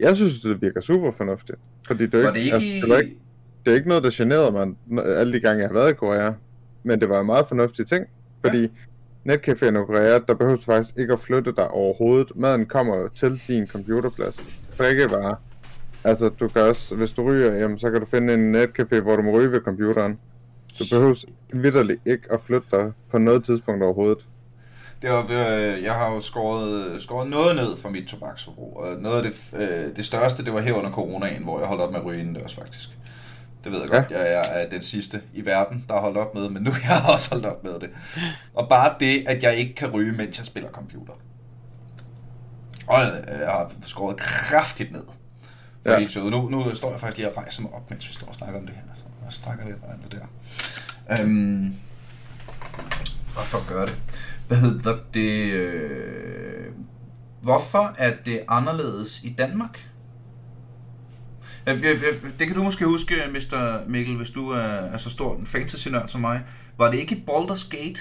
Jeg synes, det virker super fornuftigt. Fordi det er, ikke, det ikke, altså, det, var ikke, det er ikke noget, der generede mig alle de gange, jeg har været i Korea. Men det var en meget fornuftig ting. Fordi ja netcaféen opererer, der behøver du faktisk ikke at flytte dig overhovedet. Maden kommer til din computerplads. Drikkevarer. Altså, du kan også, hvis du ryger, jamen, så kan du finde en netcafé, hvor du må ryge ved computeren. Du behøver vidderligt ikke at flytte dig på noget tidspunkt overhovedet. Det var, øh, jeg har jo skåret, skåret noget ned for mit tobaksforbrug, og noget af det, øh, det største, det var her under coronaen, hvor jeg holdt op med at ryge indendørs faktisk. Det ved jeg Ja. godt, jeg er, er den sidste i verden, der har holdt op med, men nu er jeg også holdt op med det. Og bare det, at jeg ikke kan ryge, mens jeg spiller computer. Og øh, jeg har skåret kraftigt ned. For Ja. ja. Nu, nu står jeg faktisk lige og rejser mig op, mens vi står og snakker om det her. Så jeg strækker lidt og der. Øhm, hvorfor at gøre det? Hvad hedder det? Øh, hvorfor er det anderledes i Danmark? Jeg- jeg- jeg- Det kan du måske huske, Mr. Mikkel, hvis du er, så stor en fantasy-nørd som mig. Var det ikke i Baldur's Gate,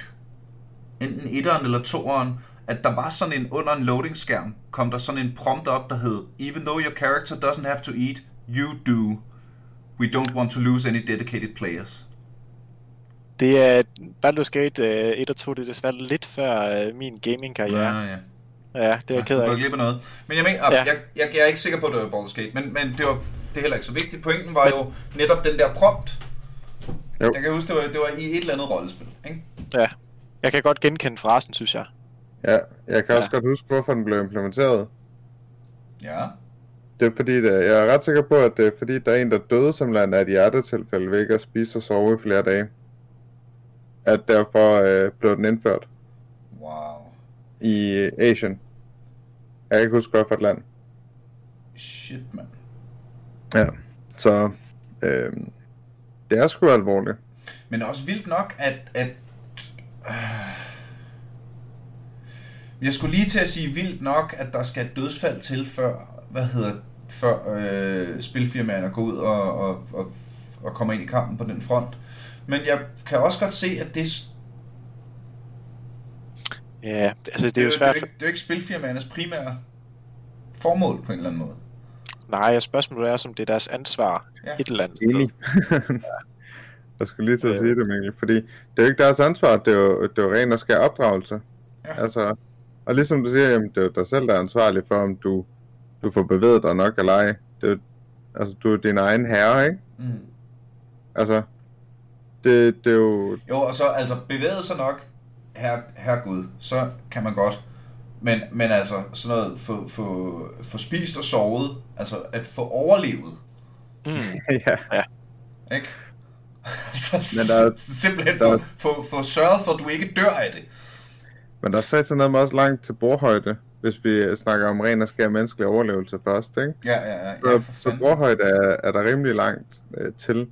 enten etteren eller toeren, at der var sådan en, under en loading-skærm, kom der sådan en prompt op, der hed, Even though your character doesn't have to eat, you do. We don't want to lose any dedicated players. Det er Baldur's Gate øh, 1 og 2, det er desværre lidt før øh, min gaming-karriere. Ah, ja. Ja, det er jeg Ja, ked du af. af noget. Men jeg, mener, ja. Ja. jeg, jeg, jeg er ikke sikker på, at det var Baldur's Gate, men, men det, var, det er heller ikke så vigtigt. Pointen var jo netop den der prompt. Jo. Jeg kan huske, det var, det var i et eller andet rollespil. Ikke? Ja. Jeg kan godt genkende frasen, synes jeg. Ja, jeg kan Ja. også godt huske, hvorfor den blev implementeret. Ja. Det er fordi, det, jeg er ret sikker på, at det er fordi, der er en, der døde simpelthen af et hjertetilfælde ved ikke at spise og sove i flere dage. At derfor øh, blev den indført Wow. i øh, Asien. Jeg kan ikke huske, hvad for et land. Shit, mand. Ja. Så øh, det er sgu alvorligt. Men også vildt nok, at... at øh, jeg skulle lige til at sige vildt nok, at der skal et dødsfald til, før, hvad hedder, før øh, spilfirmaerne går ud og, og, og, og kommer ind i kampen på den front. Men jeg kan også godt se, at det, Ja, altså det er jo det, er svært. jo ikke, det er jo ikke spilfirmaernes primære formål på en eller anden måde. Nej, og spørgsmålet er, om det er deres ansvar Ja. et eller andet sted. Enig. jeg skulle lige til at sige det, Mikkel. Fordi det er jo ikke deres ansvar, det er jo, det er jo ren og skær opdragelse. Ja. Altså, og ligesom du siger, jamen, det er jo dig selv, der er ansvarlig for, om du, du får bevæget dig nok eller ej. Det er, altså, du er din egen herre, ikke? Mm. Altså, det, det er jo... Jo, og så altså bevæget sig nok, her, her Gud, så kan man godt. Men, men altså sådan noget, få, få, få spist og sovet, altså at få overlevet, Mm. ja, ikke? altså Men der er- simpelthen der er- få, få, få sørget for, at du ikke dør af det. men der er sat sådan noget med også langt til bordhøjde. hvis vi snakker om ren og skær menneskelig overlevelse først, ikke? Ja, ja, ja. ja så, så brorhøjde er, er der rimelig langt øh, til.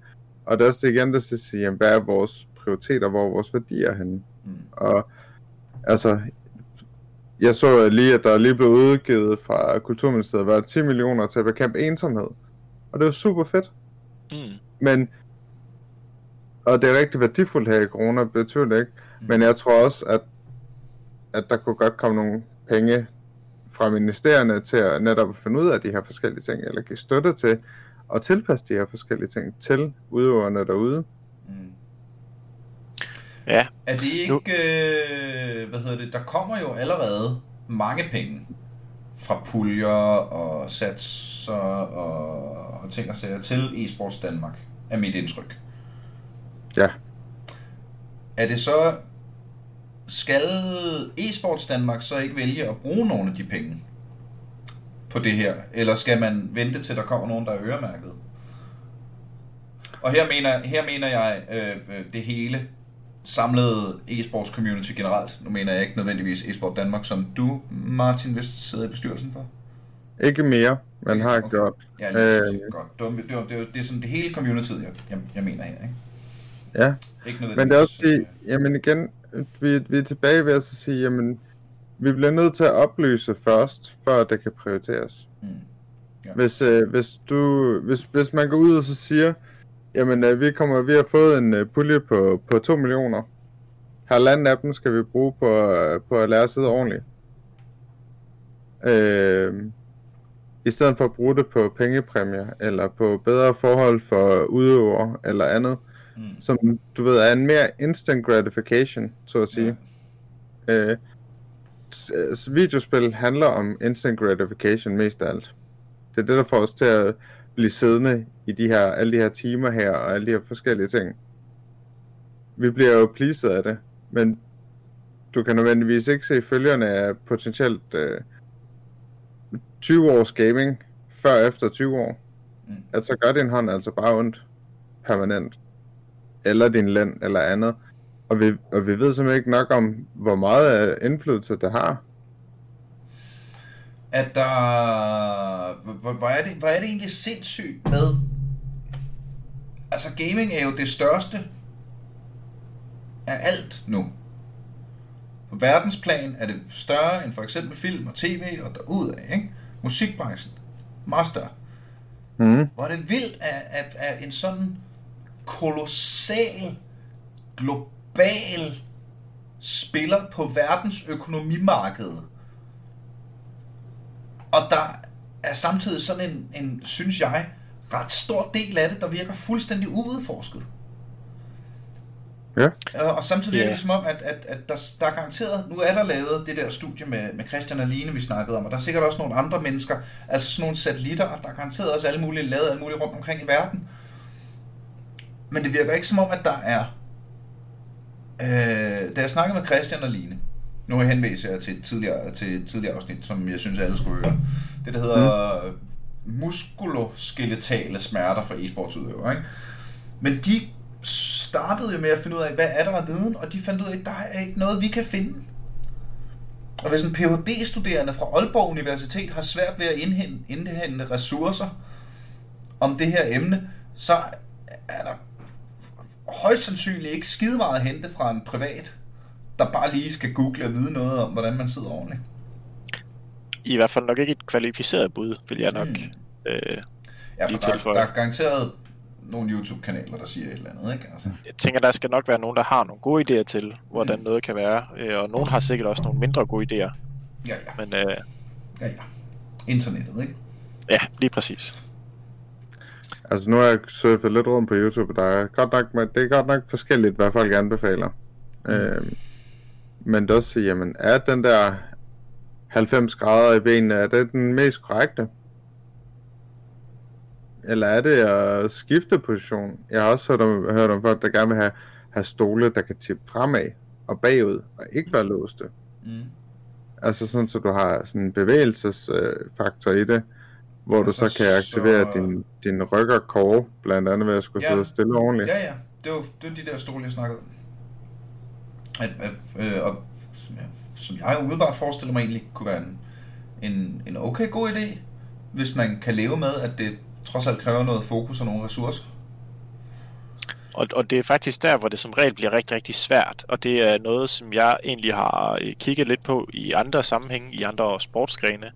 Og det er også igen, der skal sige, jamen, hvad er vores prioriteter, hvor er vores værdier henne? Mm. Og altså, jeg så lige, at der lige blev udgivet fra Kulturministeriet, var 10 millioner til at bekæmpe ensomhed. Og det var super fedt. Mm. Men, og det er rigtig værdifuldt her i corona, betyder det ikke. Mm. Men jeg tror også, at, at der kunne godt komme nogle penge fra ministerierne til at netop finde ud af de her forskellige ting, eller give støtte til at tilpasse de her forskellige ting til udøverne derude. Mm. Ja. Er det ikke, øh, hvad hedder det, der kommer jo allerede mange penge fra puljer og satser og, og ting og sager til eSports Danmark, er mit indtryk. Ja. Er det så, skal eSports Danmark så ikke vælge at bruge nogle af de penge på det her, eller skal man vente til der kommer nogen, der er øremærket? Og her mener, her mener jeg øh, det hele samlede e-sports community generelt. Nu mener jeg ikke nødvendigvis e-sport Danmark, som du, Martin, vist sidder i bestyrelsen for. Ikke mere, men har okay. gjort. Ja, lige øh, godt. Det, var, det, var, det, er sådan det hele community, jeg, jeg, jeg mener her, ikke? Ja, ikke men det er også sige, jamen igen, vi, vi er tilbage ved at sige, jamen, vi bliver nødt til at oplyse først, før det kan prioriteres. Mm. Ja. Hvis, øh, hvis, du, hvis, hvis man går ud og så siger, Jamen, øh, vi, kommer, vi har fået en øh, pulje på, på 2 millioner. Halvanden af dem skal vi bruge på, øh, på at lære at sidde ordentligt. Øh, I stedet for at bruge det på pengepræmier, eller på bedre forhold for udøvere, eller andet. Mm. Som, du ved, er en mere instant gratification, så at sige. Ja. Øh, videospil handler om instant gratification mest af alt. Det er det, der får os til at blive siddende i de her, alle de her timer her, og alle de her forskellige ting. Vi bliver jo pleased af det, men du kan nødvendigvis ikke se følgerne af potentielt øh, 20 års gaming, før efter 20 år. Mm. At så gør din hånd altså bare ondt permanent. Eller din lænd, eller andet. Og vi, og vi ved simpelthen ikke nok om, hvor meget indflydelse det har at der... Hvor, hvor, er det, hvor er det egentlig sindssygt med... Altså, gaming er jo det største af alt nu. På verdensplan er det større end for eksempel film og tv og derudad, ikke? Musikbranchen. Meget større. Mm. Hvor er det vildt, at, at, at en sådan kolossal, global spiller på verdens økonomimarked og der er samtidig sådan en, en, synes jeg, ret stor del af det, der virker fuldstændig uudforsket. Ja. Og samtidig virker yeah. det som om, at, at, at der, der er garanteret, nu er der lavet det der studie med, med Christian og Line, vi snakkede om, og der er sikkert også nogle andre mennesker, altså sådan nogle satellitter, og der er garanteret også alle mulige lavet alle mulige rundt omkring i verden. Men det virker ikke som om, at der er... Øh, da jeg snakkede med Christian og Line, nu henviser jeg til tidligere, til tidligere afsnit, som jeg synes, alle skulle høre. Det, der hedder mm muskuloskeletale smerter for e-sportsudøvere. Ikke? Men de startede jo med at finde ud af, hvad er der af viden, og de fandt ud af, at der er ikke noget, vi kan finde. Og hvis en Ph.D.-studerende fra Aalborg Universitet har svært ved at indhente, indhente ressourcer om det her emne, så er der højst sandsynligt ikke skide meget at hente fra en privat der bare lige skal google og vide noget om, hvordan man sidder ordentligt. I hvert fald nok ikke et kvalificeret bud, vil jeg nok mm. øh, ja, for der, der er garanteret nogle YouTube-kanaler, der siger et eller andet, ikke? Altså. Jeg tænker, der skal nok være nogen, der har nogle gode idéer til, hvordan mm. noget kan være, øh, og nogen har sikkert også nogle mindre gode idéer. Ja, ja. Men, øh, ja, ja. Internettet, ikke? Ja, lige præcis. Altså nu har jeg surfet lidt rundt på YouTube, der er godt nok, det er godt nok forskelligt, hvad folk anbefaler. Mm. Øh, men det også sige, jamen, er den der 90 grader i benene, er det den mest korrekte? Eller er det at skifte position? Jeg har også hørt om, hørt om folk, der gerne vil have, have stole, der kan tippe fremad og bagud, og ikke være låste. Mm. Altså sådan, så du har sådan en bevægelsesfaktor i det, hvor altså, du så kan aktivere så... din, din ryg og kår, blandt andet ved at skulle ja. sidde stille ordentligt. Ja, ja. Det var, det var de der stole, jeg snakkede om at, at, øh, og, som, jeg, umiddelbart forestiller mig egentlig kunne være en, en, en okay god idé, hvis man kan leve med, at det trods alt kræver noget fokus og nogle ressourcer. Og, og det er faktisk der, hvor det som regel bliver rigtig, rigtig svært. Og det er noget, som jeg egentlig har øh, kigget lidt på i andre sammenhænge, i andre sportsgrene.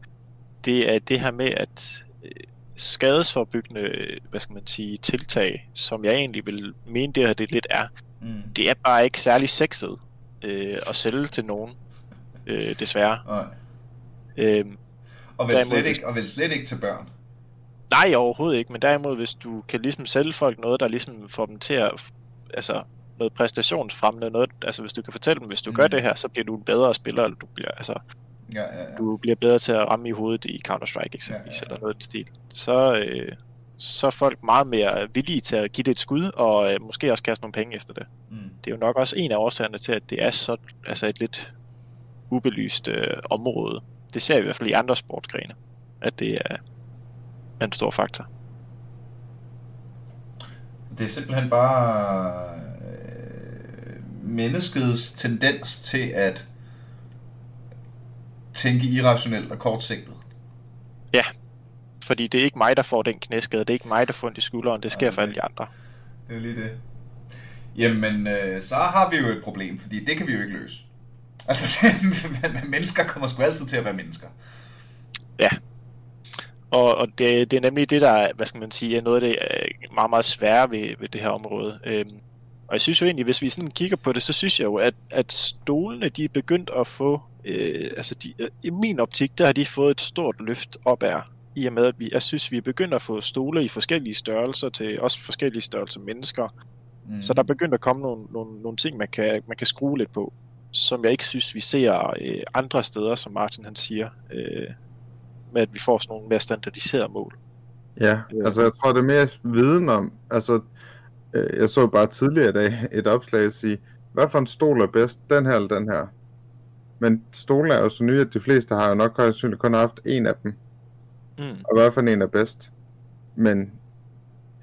Det er det her med, at øh, skadesforbyggende, hvad skal man sige, tiltag, som jeg egentlig vil mene, det her det lidt er, mm. det er bare ikke særlig sexet øh, at sælge til nogen, øh, desværre. Nej. Øhm, og, vel slet ikke, og vel slet ikke til børn. Nej, overhovedet ikke, men derimod, hvis du kan ligesom sælge folk noget, der ligesom får dem til at, altså noget præstationsfremmende, noget, altså hvis du kan fortælle dem, hvis du mm. gør det her, så bliver du en bedre spiller, eller du bliver, altså, ja, ja, ja. du bliver bedre til at ramme i hovedet i Counter-Strike eksempelvis, ja, ja, ja. eller noget i den stil. Så, øh, så er folk meget mere villige til at give det et skud, og øh, måske også kaste nogle penge efter det. Mm. Det er jo nok også en af årsagerne til, at det er så, altså et lidt ubelyst øh, område. Det ser vi i hvert fald i andre sportsgrene, at det er, en stor faktor. Det er simpelthen bare øh, menneskets tendens til at tænke irrationelt og kortsigtet. Ja, fordi det er ikke mig, der får den knæskade, det er ikke mig, der får den i skulderen, det sker for alle de andre. Det er lige det. Jamen, øh, så har vi jo et problem, fordi det kan vi jo ikke løse. Altså, det, mennesker kommer sgu altid til at være mennesker. Ja, og, og det, det er nemlig det, der hvad skal man sige, er noget af det øh, meget, meget svære ved, ved det her område. Øhm, og jeg synes jo egentlig, hvis vi sådan kigger på det, så synes jeg jo, at, at stolene, de er begyndt at få, øh, altså de, øh, i min optik, der har de fået et stort løft op af, i og med, at vi, jeg synes, vi er begyndt at få stole i forskellige størrelser til også forskellige størrelser mennesker. Mm. Så der er begyndt at komme nogle, nogle, nogle ting, man kan, man kan skrue lidt på, som jeg ikke synes, vi ser øh, andre steder, som Martin han siger. Øh, med, at vi får sådan nogle mere standardiserede mål. Ja, altså jeg tror, det er mere viden om, altså øh, jeg så bare tidligere i dag et opslag at sige, hvad for en stol er bedst, den her eller den her? Men stolen er jo så nye, at de fleste har jo nok højst kun haft en af dem. Mm. Og hvad for en er bedst? Men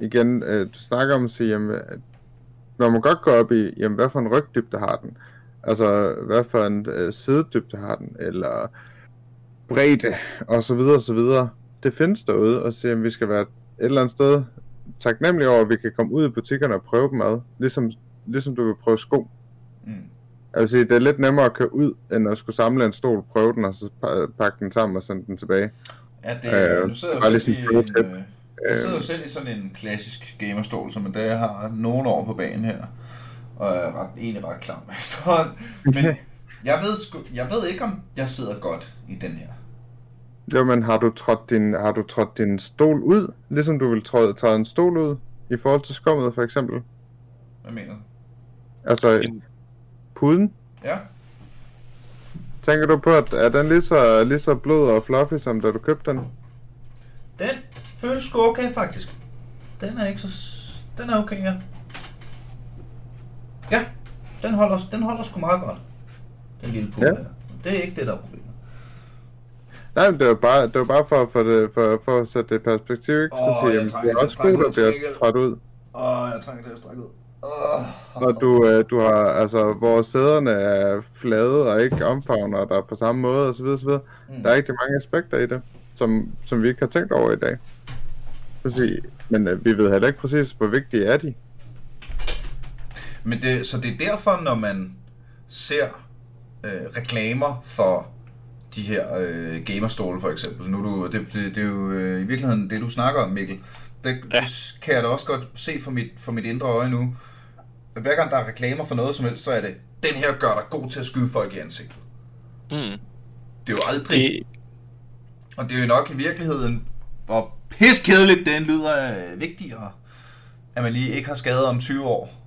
igen, øh, du snakker om at sige, jamen, man må godt gå op i, jamen, hvad for en rygdybde har den? Altså, hvad for en øh, sidedybde har den? Eller bredde, og så videre, og så videre. Det findes derude, og siger, at vi skal være et eller andet sted taknemmelige over, at vi kan komme ud i butikkerne og prøve dem ad, ligesom, ligesom du vil prøve sko. Mm. Altså, det er lidt nemmere at køre ud, end at skulle samle en stol, prøve den, og så pakke den sammen og sende den tilbage. Ja, det, øh, du sidder jo selv, i, en, øh, jeg sidder jo selv i sådan en klassisk gamerstol, som jeg har nogle år på banen her, og er ret, egentlig ret klam Men jeg ved, sku, jeg ved ikke, om jeg sidder godt i den her. Jo, men har du trådt din, har du trådt din stol ud, ligesom du vil tråde, træde en stol ud, i forhold til skummet for eksempel? Hvad mener du? Altså, en... puden? Ja. Tænker du på, at er den lige så, lige så blød og fluffy, som da du købte den? Den føles sgu okay, faktisk. Den er ikke så... Den er okay, ja. Ja, den holder, den holder sgu meget godt. Den lille pude ja. her. Det er ikke det, der er problemet. Nej, det var bare, det var bare for, for, det, for, for at sætte det i perspektiv, ikke? Så oh, siger, det er også god, der bliver træt ud. Åh, oh, jeg trænger til at strække ud. Oh. Og du, øh, du har, altså, hvor sæderne er flade og ikke omfavner der på samme måde, og så videre, så videre. Mm. Der er rigtig mange aspekter i det, som, som vi ikke har tænkt over i dag. Præcis. Men øh, vi ved heller ikke præcis, hvor vigtige er de. Men det, så det er derfor, når man ser øh, reklamer for de her øh, gamerstole for eksempel. Nu du, det, det, det er jo øh, i virkeligheden det, du snakker om, Mikkel. Det, ja. det kan jeg da også godt se for mit, for mit indre øje nu. Hver gang der er reklamer for noget som helst, så er det, den her gør dig god til at skyde folk i ansigtet. Mm. Det er jo aldrig... Det... Og det er jo nok i virkeligheden, hvor piskedeligt den lyder øh, vigtigere, at man lige ikke har skadet om 20 år.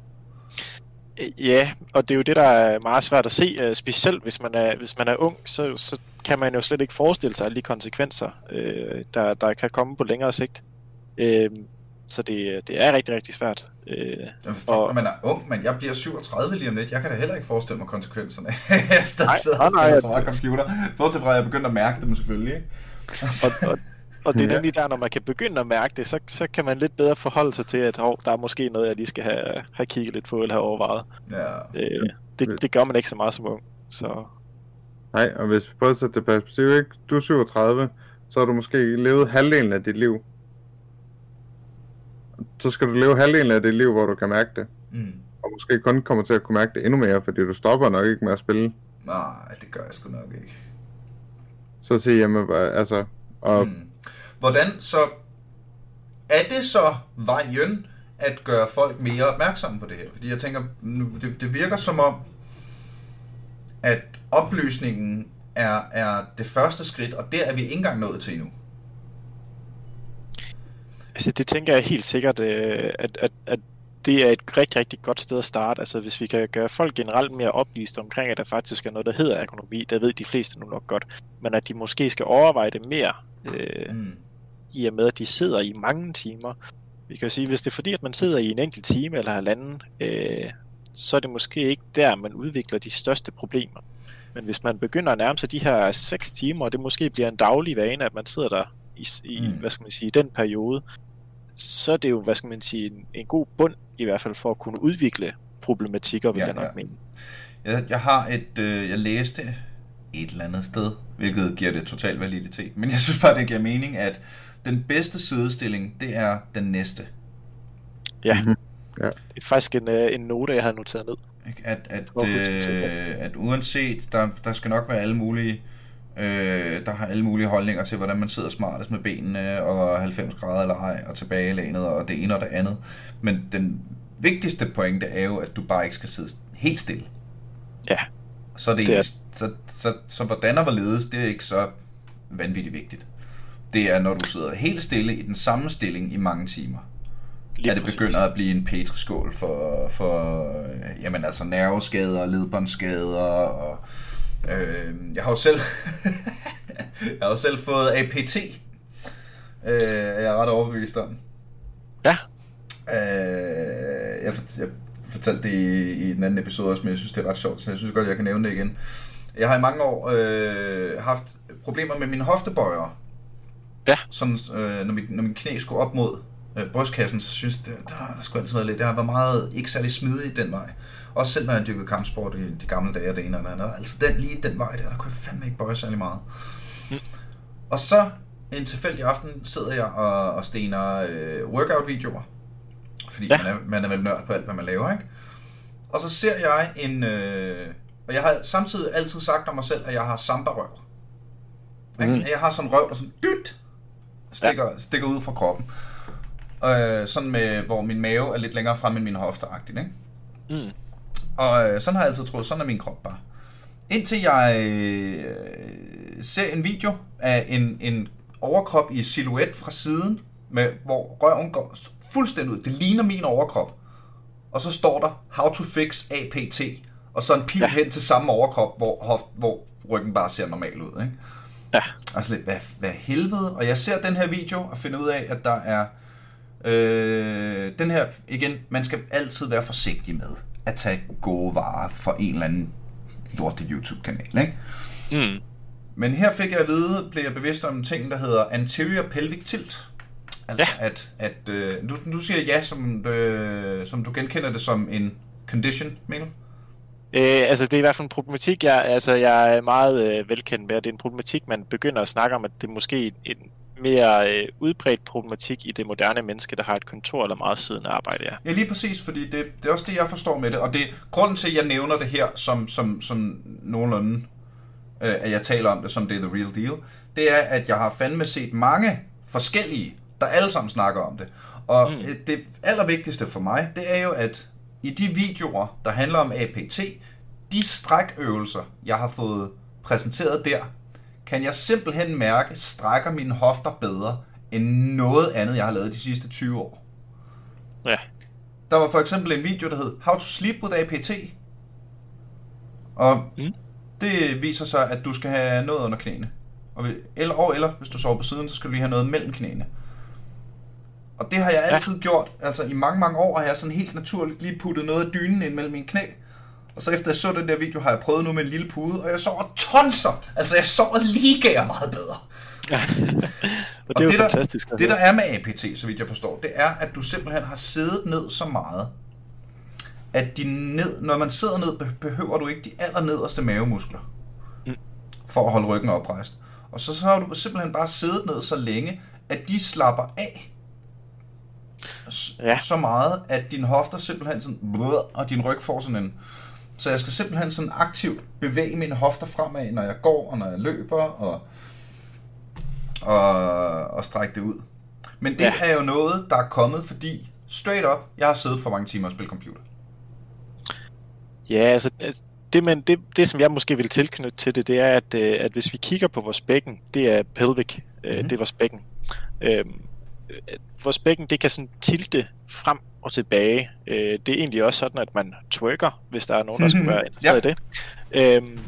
Ja, og det er jo det, der er meget svært at se, øh, specielt hvis man er, hvis man er ung, så, så kan man jo slet ikke forestille sig alle de konsekvenser, øh, der, der kan komme på længere sigt. Øh, så det, det er rigtig, rigtig svært. Øh, Jamen, og, når man er ung, men jeg bliver 37 lige om lidt. Jeg kan da heller ikke forestille mig konsekvenserne. jeg stadig nej, sidder nej, nej, så meget computer. Bortset fra, at jeg begynder at mærke dem selvfølgelig. Ikke? og, og, og det er nemlig der, når man kan begynde at mærke det, så, så kan man lidt bedre forholde sig til, at oh, der er måske noget, jeg lige skal have, have kigget lidt på eller have overvejet. Ja. Øh, det, det gør man ikke så meget som ung. Så. Nej, og hvis vi prøver at sætte det perspektiv, ikke? Du er 37, så har du måske levet halvdelen af dit liv. Så skal du leve halvdelen af dit liv, hvor du kan mærke det. Mm. Og måske kun kommer til at kunne mærke det endnu mere, fordi du stopper nok ikke med at spille. Nej, det gør jeg sgu nok ikke. Så siger jeg, altså... Og, Mm. Hvordan så... Er det så vejen at gøre folk mere opmærksomme på det her? Fordi jeg tænker, det, det virker som om, at oplysningen er, er det første skridt, og det er vi ikke engang nået til endnu. Altså, det tænker jeg helt sikkert, øh, at, at, at det er et rigtig, rigtig godt sted at starte. Altså, hvis vi kan gøre folk generelt mere oplyst omkring, at der faktisk er noget, der hedder ergonomi, der ved de fleste nu nok godt, men at de måske skal overveje det mere, øh, Mm. I og med, at de sidder i mange timer. Vi kan jo sige, hvis det er fordi, at man sidder i en enkelt time eller halvanden, øh, så er det måske ikke der, man udvikler de største problemer. Men hvis man begynder at nærme sig de her 6 timer, og det måske bliver en daglig vane, at man sidder der i, i Mm. hvad skal man sige, den periode, så er det jo, hvad skal man sige, en, en god bund i hvert fald for at kunne udvikle problematikker, vil Ja, jeg nok ja. mene. Jeg, jeg har et, øh, jeg læste et eller andet sted, hvilket giver det total validitet. Men jeg synes bare, det giver mening, at den bedste sidestilling, det er den næste. Ja, Mhm. det er faktisk en, øh, en note, jeg har noteret ned. Ikke? At, at, øh, at uanset, der, der skal nok være alle mulige, øh, der har alle mulige holdninger til, hvordan man sidder smartest med benene, og 90 grader eller ej, og tilbagelænet, og det ene og det andet. Men den vigtigste pointe er jo, at du bare ikke skal sidde helt stille. Ja, Så, er det Det er- egentlig, så, så, så hvordan og hvorledes, det er ikke så vanvittigt vigtigt. Det er, når du sidder helt stille i den samme stilling i mange timer, lige at det præcis. begynder at blive en petriskål for, for jamen altså nerveskader, ledbåndsskader og øh, jeg har jo selv jeg har jo selv fået APT øh, jeg er ret overbevist om. Ja, øh, jeg, fort- jeg fortalte det i, i den anden episode også, men jeg synes det er ret sjovt så jeg synes godt jeg kan nævne det igen. Jeg har i mange år øh, haft problemer med mine hoftebøjer Ja. sådan, øh, når, mit, når min knæ skulle op mod øh, brystkassen, så synes jeg, der har sgu altid været lidt, har været meget, ikke særlig smidig den vej. Også selv når jeg dyrkede kampsport i de gamle dage, og det ene og det andet. Altså den lige den vej der, der kunne jeg fandme ikke bøje særlig meget. Mm. Og så en tilfældig aften sidder jeg og, og stener øh, workout-videoer. Fordi ja. Man, er, man er vel nørd på alt, hvad man laver, ikke? Og så ser jeg en... Øh, og jeg har samtidig altid sagt om mig selv, at jeg har samba-røv. Mhm. Jeg har sådan røv, der sådan dyt stikker, ja. stikker ud fra kroppen. Øh, sådan med, hvor min mave er lidt længere frem end min hofte ikke? mm. Og øh, sådan har jeg altid troet, sådan er min krop bare. Indtil jeg øh, ser en video af en, en overkrop i silhuet fra siden, med, hvor røven går fuldstændig ud. Det ligner min overkrop. Og så står der, how to fix APT. Og så en pil ja. Hen til samme overkrop, hvor, hoft, hvor ryggen bare ser normal ud. Ikke? Ja. Altså lidt, hvad, hvad helvede? Og jeg ser den her video og finder ud af, at der er... Øh, den her, igen, man skal altid være forsigtig med at tage gode varer for en eller anden lortet YouTube-kanal, ikke? Mm. Men her fik jeg at vide, blev jeg bevidst om en ting, der hedder anterior pelvic tilt. Altså ja. at, at øh, du, du siger ja, som, øh, som du genkender det som en condition, Mikkel? Øh, altså, det er i hvert fald en problematik, jeg, altså, jeg er meget øh, velkendt med, og det er en problematik, man begynder at snakke om, at det er måske en mere øh, udbredt problematik i det moderne menneske, der har et kontor eller meget siden arbejde, ja. Ja, lige præcis, fordi det, det er også det, jeg forstår med det. Og det grunden til, at jeg nævner det her som, som, som nogenlunde, øh, at jeg taler om det som det er the real deal, det er, at jeg har fandme set mange forskellige, der alle sammen snakker om det. Og mm. det allervigtigste for mig, det er jo, at i de videoer, der handler om APT, de strækøvelser, jeg har fået præsenteret der, kan jeg simpelthen mærke, strækker mine hofter bedre end noget andet, jeg har lavet de sidste 20 år. Ja, Der var for eksempel en video, der hed How to Sleep with APT. Og mm. Det viser sig, at du skal have noget under knæene. Og, eller, og eller hvis du sover på siden, så skal du lige have noget mellem knæene. Og det har jeg Ja. altid gjort. Altså i mange, mange år har jeg sådan helt naturligt lige puttet noget af dynen ind mellem mine knæ. Og så efter jeg så den der video, har jeg prøvet nu med en lille pude, og jeg sover tonser. Altså jeg sover ligaer meget bedre. og det er jo det, der, fantastisk. at det der er med APT, så vidt jeg forstår, det er, at du simpelthen har siddet ned så meget, at de ned, når man sidder ned, be- behøver du ikke de allernederste mavemuskler. Mm. for at holde ryggen oprejst. Og så, så har du simpelthen bare siddet ned så længe, at de slapper af. Ja. Så meget, at dine hofter simpelthen sådan, og din ryg får sådan en... Så jeg skal simpelthen sådan aktivt bevæge mine hofter fremad, når jeg går og når jeg løber, og, og, og strække det ud. Men det ja. er jo noget, der er kommet, fordi straight up, jeg har siddet for mange timer og spillet computer. Ja, altså, det, men det, det, som jeg måske vil tilknytte til det, det er, at, øh, at hvis vi kigger på vores bækken, det er pelvic, mm-hmm. det er vores bækken. Øhm, vores bækken, det kan sådan tilte frem og tilbage. Øh, det er egentlig også sådan, at man twerker, hvis der er nogen, der skulle være interesseret ja. i det. Øhm,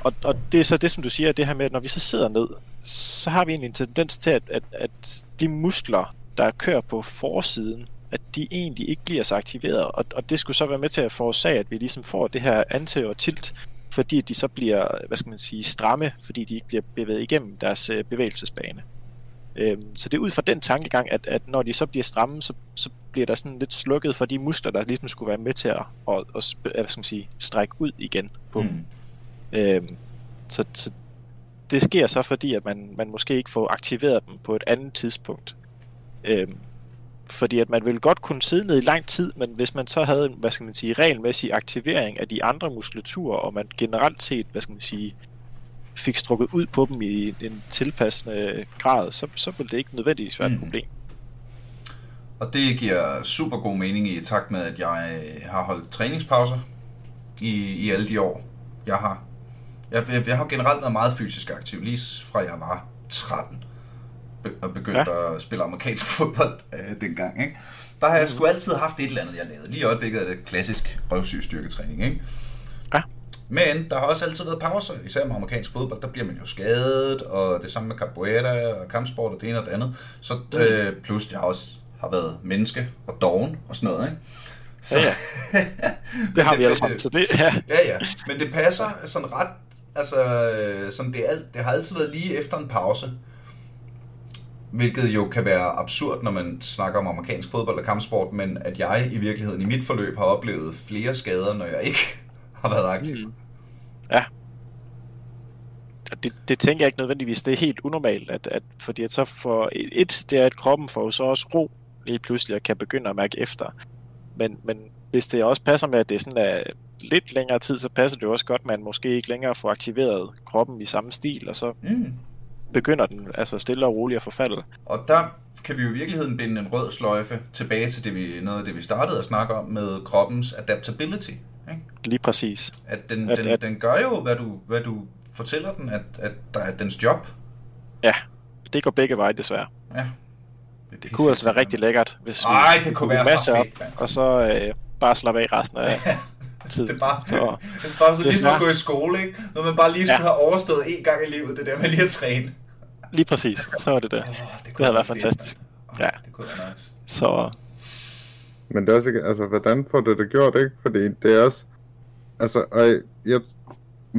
og, og det er så det, som du siger, det her med, at når vi så sidder ned, så har vi egentlig en tendens til, at, at, at de muskler, der kører på forsiden, at de egentlig ikke bliver så aktiveret, og, og det skulle så være med til at forårsage, at vi ligesom får det her anti- og tilt, fordi de så bliver, hvad skal man sige, stramme, fordi de ikke bliver bevæget igennem deres øh, bevægelsesbane. Øhm, så det er ud fra den tankegang, at, at når de så bliver stramme, så, så bliver der sådan lidt slukket for de muskler, der ligesom skulle være med til at, at, at, at hvad skal man sige, strække ud igen på mm. Øhm, så, så det sker så fordi, at man, man måske ikke får aktiveret dem på et andet tidspunkt. Øhm, fordi at man vil godt kunne sidde ned i lang tid, men hvis man så havde en, hvad skal man sige, regelmæssig aktivering af de andre muskulaturer, og man generelt set, hvad skal man sige, fik strukket ud på dem i en tilpassende grad, så, så ville det ikke nødvendigvis være et mm. problem. Og det giver super god mening i takt med, at jeg har holdt træningspauser i, i alle de år, jeg har. Jeg, jeg, jeg har generelt været meget fysisk aktiv, lige fra jeg var 13 og begyndte ja. at spille amerikansk fodbold øh, dengang. Ikke? Der har jeg sgu altid haft et eller andet, jeg lavede. Lige i øjeblikket er det klassisk røvsyg styrketræning. Ikke? Men der har også altid været pauser, især med amerikansk fodbold. Der bliver man jo skadet, og det samme med capoeira og kampsport og det ene og det andet. Så øh, plus jeg også har været menneske og doven og sådan noget. Ikke? Så, ja, ja. det har vi alle sammen, så det ja. ja, ja. Men det passer sådan ret, altså sådan det, er alt, det har altid været lige efter en pause. Hvilket jo kan være absurd, når man snakker om amerikansk fodbold og kampsport, men at jeg i virkeligheden i mit forløb har oplevet flere skader, når jeg ikke har været aktiv. Mm. Ja. Det, det tænker jeg ikke nødvendigvis, det er helt unormalt, at, at fordi at så for et, det er, at kroppen får så også ro lige pludselig og kan begynde at mærke efter. Men, men hvis det også passer med, at det er sådan at lidt længere tid, så passer det jo også godt, at man måske ikke længere får aktiveret kroppen i samme stil, og så mm begynder den altså stille og roligt at forfalde. Og der kan vi jo i virkeligheden binde en rød sløjfe tilbage til det, vi, noget af det, vi startede at snakke om med kroppens adaptability. Ikke? Lige præcis. At den, at, den, at, den gør jo, hvad du, hvad du fortæller den, at, at der er dens job. Ja, det går begge veje desværre. Ja. Det, det kunne altså være rigtig lækkert, hvis Ej, det kunne være så fedt, op, og så øh, bare slappe af resten af tid. Det er bare, så, det er bare så ligesom at gå i skole, ikke? Når man bare lige skulle ja. have overstået en gang i livet, det der med lige at træne. Lige præcis, så var det det. Oh, det, det havde været fantastisk. Oh, ja. Det kunne være nice. Så... Men det er også ikke, altså, hvordan får det det gjort, ikke? Fordi det er også, altså, og jeg,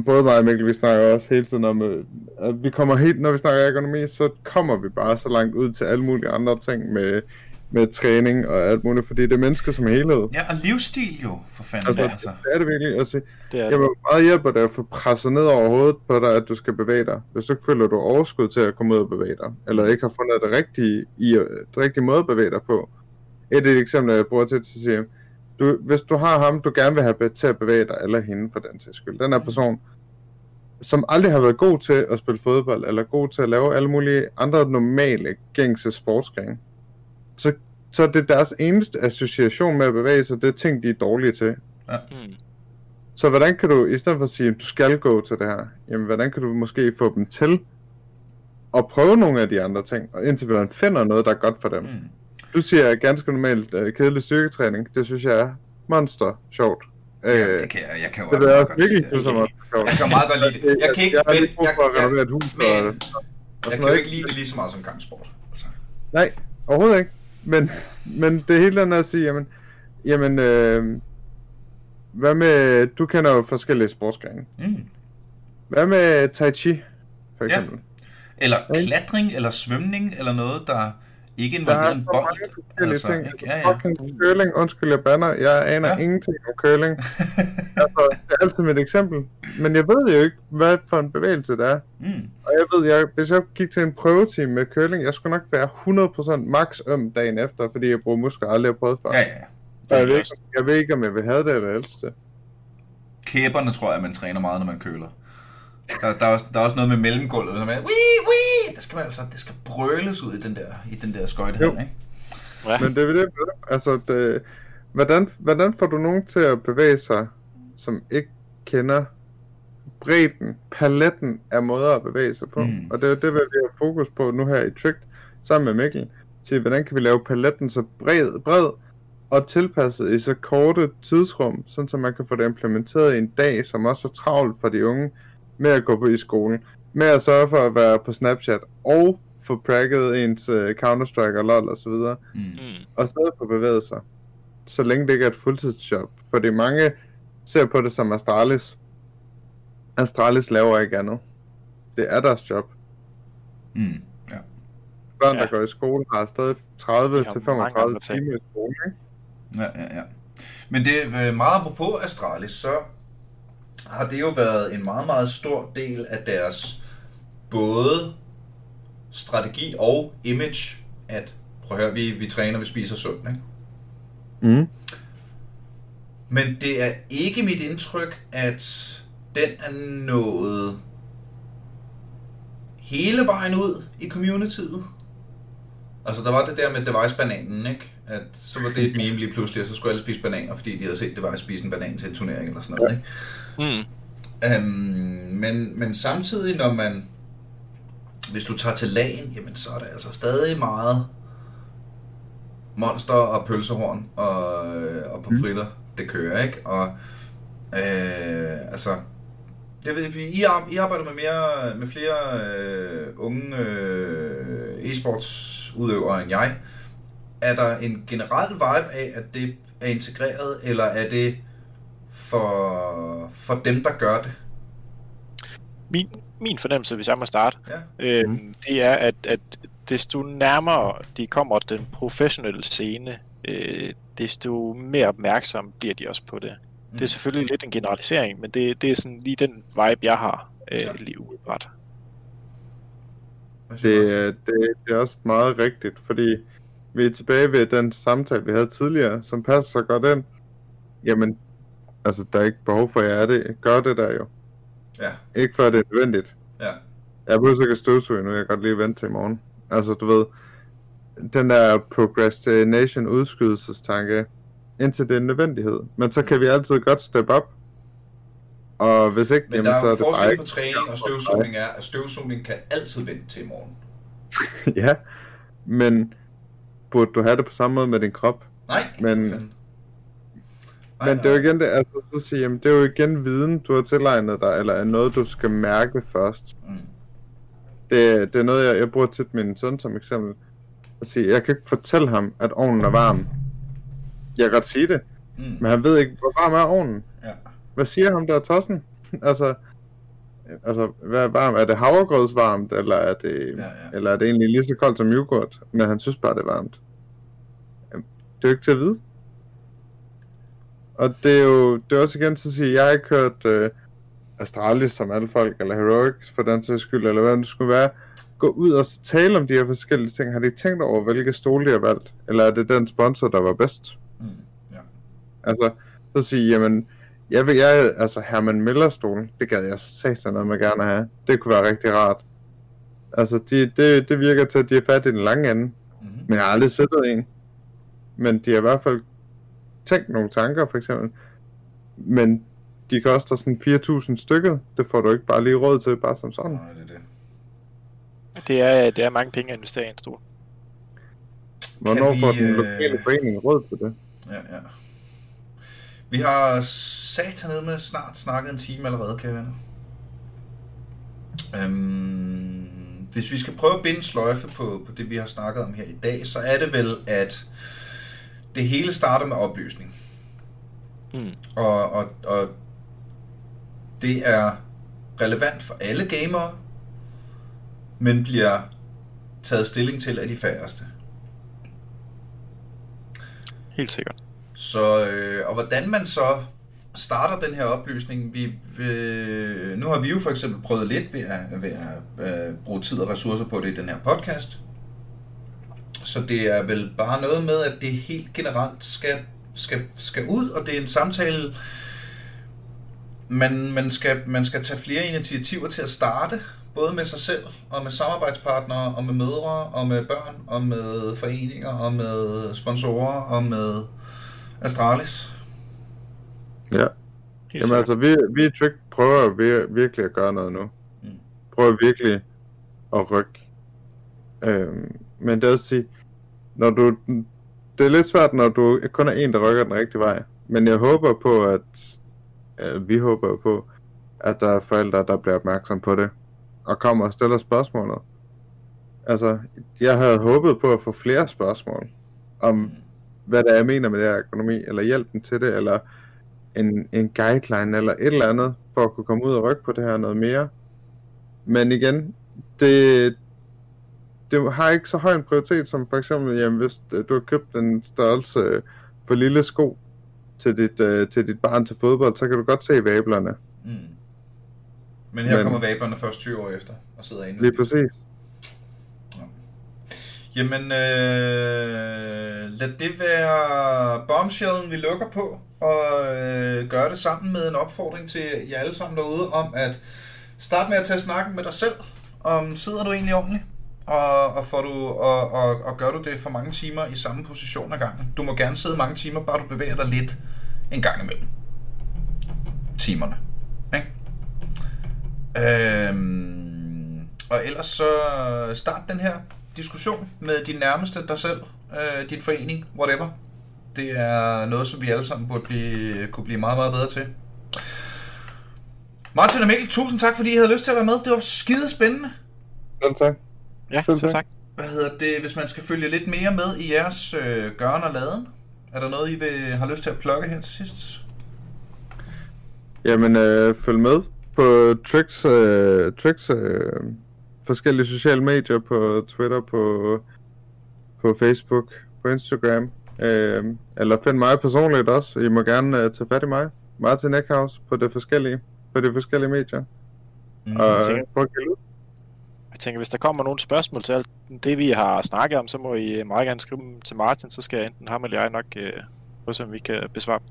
både mig og Mikkel, vi snakker også hele tiden om, øh, at vi kommer helt, når vi snakker økonomi, så kommer vi bare så langt ud til alle mulige andre ting med med træning og alt muligt, fordi det er mennesker som helhed. Ja, og livsstil jo, for fanden. Altså, altså. Det er det virkelig. Altså, det er det. Jamen, meget hjælper det at få presset ned over hovedet på dig, at du skal bevæge dig. Hvis du ikke føler, du overskud til at komme ud og bevæge dig, eller ikke har fundet det rigtige, i, det rigtige måde at bevæge dig på. Et af de eksempler, jeg bruger til at sige, du, hvis du har ham, du gerne vil have til at bevæge dig, eller hende for den til skyld, den her person, som aldrig har været god til at spille fodbold, eller god til at lave alle mulige andre normale, gængse sportsgrene, så, så det er deres eneste association med at bevæge sig, det er ting, de er dårlige til. Ja. Mm. Så hvordan kan du, i stedet for at sige, at du skal gå til det her, jamen hvordan kan du måske få dem til at prøve nogle af de andre ting, og indtil man finder noget, der er godt for dem. Mm. Du siger ganske normalt uh, kedelig styrketræning, det synes jeg er monster sjovt. Ja, øh, det kan jeg. Jeg kan jo det også meget godt lide det. Jeg kan meget godt lide det. Jeg kan ikke, jeg, men, jeg, jeg, jeg, men, jeg kan jo ikke lide det lige så meget som kampsport. Altså. Nej, overhovedet ikke. Men, men det hele andet at sige, jamen, jamen øh, hvad med, du kender jo forskellige sportsgrene. Mm. Hvad med Tai Chi, for eksempel? Ja. Eller klatring, eller svømning, eller noget, der Ikke Der er involveret en bold. mange forskellige altså, ting. ikke? Ja, ja. Fucking curling, undskyld jeg banner, jeg aner Ja. ingenting om curling. altså, det er altid mit eksempel. Men jeg ved jo ikke, hvad for en bevægelse det er. Mm. Og jeg ved, jeg, hvis jeg gik til en prøvetime med curling, jeg skulle nok være 100% max øm dagen efter, fordi jeg bruger muskler, aldrig har prøvet før. Ja, ja. Og jeg, ved ikke, jeg ved ikke, om jeg vil have det eller helst det. Kæberne tror jeg, man træner meget, når man køler. Der, der, er, også, der er også noget med mellemgulvet, som er, wii, wii! Det skal man altså, det skal brøles ud i den der, i den der skøjtehal, Jo. ikke? Ja. Men det er det, altså, det, hvordan, hvordan får du nogen til at bevæge sig, som ikke kender bredden, paletten af måder at bevæge sig på? Mm. Mm. Og det er det, vi har fokus på nu her i Tricked, sammen med Mikkel, til hvordan kan vi lave paletten så bred, bred og tilpasset i så korte tidsrum, sådan så man kan få det implementeret i en dag, som også er travlt for de unge, med at gå på i skolen, med at sørge for at være på Snapchat, og få pragget ens uh, Counter-Strike og LoL og så videre, Mm. Mm. og stadig få bevæget sig, så længe det ikke er et fuldtidsjob. Fordi mange ser på det som Astralis. Astralis laver ikke andet. Det er deres job. Mm. Ja. Børn, Ja. der går i skole, har stadig 30 De har til mange 35 andre ting. timer i skole, ikke? Ja, ja, ja. Men det er meget apropos Astralis, så har det jo været en meget, meget stor del af deres både strategi og image, at prøv at høre, vi, vi træner, vi spiser sundt, ikke? Mm. Men det er ikke mit indtryk, at den er nået hele vejen ud i communityet. Altså, der var det der med device-bananen, ikke? At så var det et meme lige pludselig, og så skulle alle spise bananer, fordi de havde set Device spise en banan til en turnering eller sådan noget, ikke? Mm. Øhm, men, men samtidig, når man... Hvis du tager til lagen, jamen så er der altså stadig meget monster og pølsehorn og, øh, og pomfritter, det kører, ikke? Og øh, altså... Jeg ved, ikke, I, I arbejder med, mere, med flere øh, unge øh, e-sports udøvere end jeg. Er der en generel vibe af, at det er integreret, eller er det for, for dem, der gør det? Min, min fornemmelse, hvis jeg må starte, Ja. øhm, det er, at, at desto nærmere de kommer den professionelle scene, øh, desto mere opmærksom bliver de også på det. Det er selvfølgelig lidt en generalisering, men det, det er sådan lige den vibe, jeg har øh, Ja. lige umiddelbart. Det, er- det, det er også meget rigtigt, fordi vi er tilbage ved den samtale, vi havde tidligere, som passer så godt ind. Jamen, altså, der er ikke behov for, at jeg er det. Gør det der jo. Ja, Ikke før det er nødvendigt. ja. Jeg behøver ikke at støvsuge nu, jeg kan godt lige vente til i morgen. Altså, du ved, den der procrastination udskydelsestanke, indtil det er en nødvendighed. Men så kan vi altid godt step up. Og hvis ikke, Men jamen, der er så er det bare forskel på træning og støvsugning er, at støvsugning kan altid vente til i morgen. ja, men burde du have det på samme måde med din krop? Nej, Men- for. Men det er jo igen det, altså, så sige, jamen, det er jo igen viden, du har tilegnet dig, eller er noget, du skal mærke først. Mm. Det, det er noget, jeg, jeg bruger tit min søn som eksempel. At sige, jeg kan ikke fortælle ham, at ovnen er varm. Jeg kan godt sige det, Mm. men han ved ikke, hvor varm er ovnen. Ja. Hvad siger ham der tossen? altså, altså, hvad er varmt? Er det havregrødsvarmt, eller er det, Ja, ja. eller er det egentlig lige så koldt som yoghurt? Men han synes bare, det er varmt. Det er jo ikke til at vide. Og det er jo det er også igen til at sige, jeg har ikke hørt øh, Astralis som alle folk, eller Heroics for den sags skyld, eller hvad det skulle være, gå ud og tale om de her forskellige ting. Har de tænkt over, hvilke stole de har valgt? Eller er det den sponsor, der var bedst? Mm. Ja. Altså, så sige, jamen, jeg vil, jeg, altså Herman Miller stol, det gad jeg satan med gerne have. Det kunne være rigtig rart. Altså, de, det, det virker til, at de er fat i den lange ende. Mm. Men jeg har aldrig sættet en. Men de har i hvert fald tænkt nogle tanker, for eksempel. Men de koster sådan 4.000 stykket. Det får du ikke bare lige råd til, bare som sådan. Nej, det er det. Det er, det er mange penge at investere i en stol. Hvornår vi, får den øh, lokale forening råd til det? Ja, ja. Vi har satan ned med snart snakket en time allerede, kære venner. Øhm, hvis vi skal prøve at binde sløjfe på, på det, vi har snakket om her i dag, så er det vel, at det hele starter med oplysning. Mm. Og, og, og det er relevant for alle gamere, men bliver taget stilling til af de færreste. helt sikkert. Så, øh, og hvordan man så starter den her oplysning, vi, øh, nu har vi jo for eksempel prøvet lidt ved at, ved at øh, bruge tid og ressourcer på det i den her podcast. Så det er vel bare noget med, at det helt generelt skal, skal, skal ud, og det er en samtale, man, man, skal, man skal tage flere initiativer til at starte, både med sig selv, og med samarbejdspartnere, og med mødre, og med børn, og med foreninger, og med sponsorer, og med Astralis. Ja. Helt Jamen altså, vi, vi i Trick prøver vir- virkelig at gøre noget nu. Mm. Prøver virkelig at rykke. Øhm, men det er at sige, når du, det er lidt svært, når du kun er en, der rykker den rigtige vej. Men jeg håber på, at, at vi håber på, at der er forældre, der bliver opmærksom på det, og kommer og stiller spørgsmålet. Altså, jeg havde håbet på at få flere spørgsmål om, hvad det er, jeg mener med det her økonomi, eller hjælpen til det, eller en, en guideline, eller et eller andet, for at kunne komme ud og rykke på det her noget mere. Men igen, det, det har ikke så høj en prioritet som for eksempel, jamen, hvis du har købt en størrelse for lille sko til dit, uh, til dit barn til fodbold, så kan du godt se vablerne. Mm. Men her Men- kommer vablerne først 20 år efter, og sidder inde. Lige præcis. Jamen, øh, lad det være bombshellen, vi lukker på, og øh, gør det sammen med en opfordring til jer alle sammen derude om at starte med at tage snakken med dig selv, om sidder du egentlig ordentligt, og, og, får du, og, og, og gør du det for mange timer i samme position ad gangen. Du må gerne sidde mange timer, bare du bevæger dig lidt en gang imellem timerne. Ikke? Øhm, og ellers så start den her diskussion med din nærmeste, dig selv, øh, din forening, whatever. Det er noget, som vi alle sammen burde blive, kunne blive meget, meget bedre til. Martin og Mikkel, tusind tak, fordi I havde lyst til at være med. Det var skide spændende. Selv tak. Ja, Selv tak. tak. Hvad hedder det, hvis man skal følge lidt mere med i jeres øh, gøren og laden? Er der noget, I vil, har lyst til at plukke her til sidst? Jamen, øh, følg med på Tricks, øh, Tricks øh, forskellige sociale medier, på Twitter, på, på Facebook, på Instagram. Øh, eller find mig personligt også. I må gerne øh, tage fat i mig. Martin Eckhouse på det forskellige, på de forskellige medier. Mm. Og tænker- prøv at kigge ud. Jeg tænker, hvis der kommer nogle spørgsmål til alt det, vi har snakket om, så må I meget gerne skrive dem til Martin, så skal enten ham eller jeg nok øh, prøve, om vi kan besvare. dem.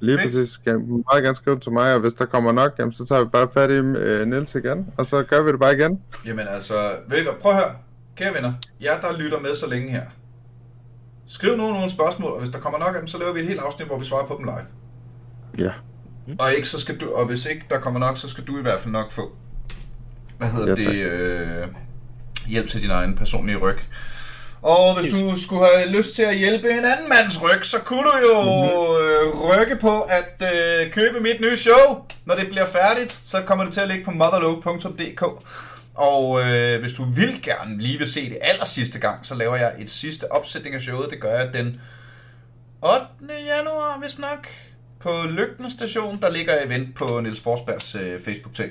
Lige Fedt. præcis. Kan meget gerne skrive til mig, og hvis der kommer nok, jamen, så tager vi bare fat i øh, Niels igen, og så gør vi det bare igen. Jamen altså, prøv at høre. Kære venner, jer der lytter med så længe her. Skriv nu nogle spørgsmål, og hvis der kommer nok af dem, så laver vi et helt afsnit, hvor vi svarer på dem live. Ja. Og, ikke, så skal du, og hvis ikke der kommer nok, så skal du i hvert fald nok få hvad hedder Ja, det, øh, hjælp til din egen personlige ryg. Og hvis du skulle have lyst til at hjælpe en anden mands ryg, så kunne du jo øh, rykke på at øh, købe mit nye show. Når det bliver færdigt, så kommer det til at ligge på motherload.dk. Og øh, hvis du vil gerne lige vil se det aller sidste gang, så laver jeg et sidste opsætning af showet. Det gør jeg den 8. januar, hvis nok, på Lygten Station. Der ligger event på Niels Forsbergs øh, Facebook-ting.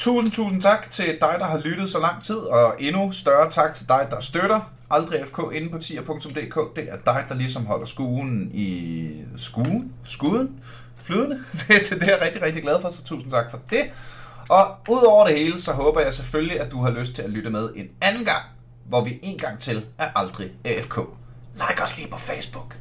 Tusind, tusind tak til dig, der har lyttet så lang tid, og endnu større tak til dig, der støtter Aldrig FK inde på tier.dk. Det er dig, der ligesom holder skuen i skuen, skuden, flydende. Det, det, det er jeg rigtig, rigtig glad for, så tusind tak for det. Og udover det hele, så håber jeg selvfølgelig, at du har lyst til at lytte med en anden gang, hvor vi en gang til er Aldrig AFK. Like os lige på Facebook.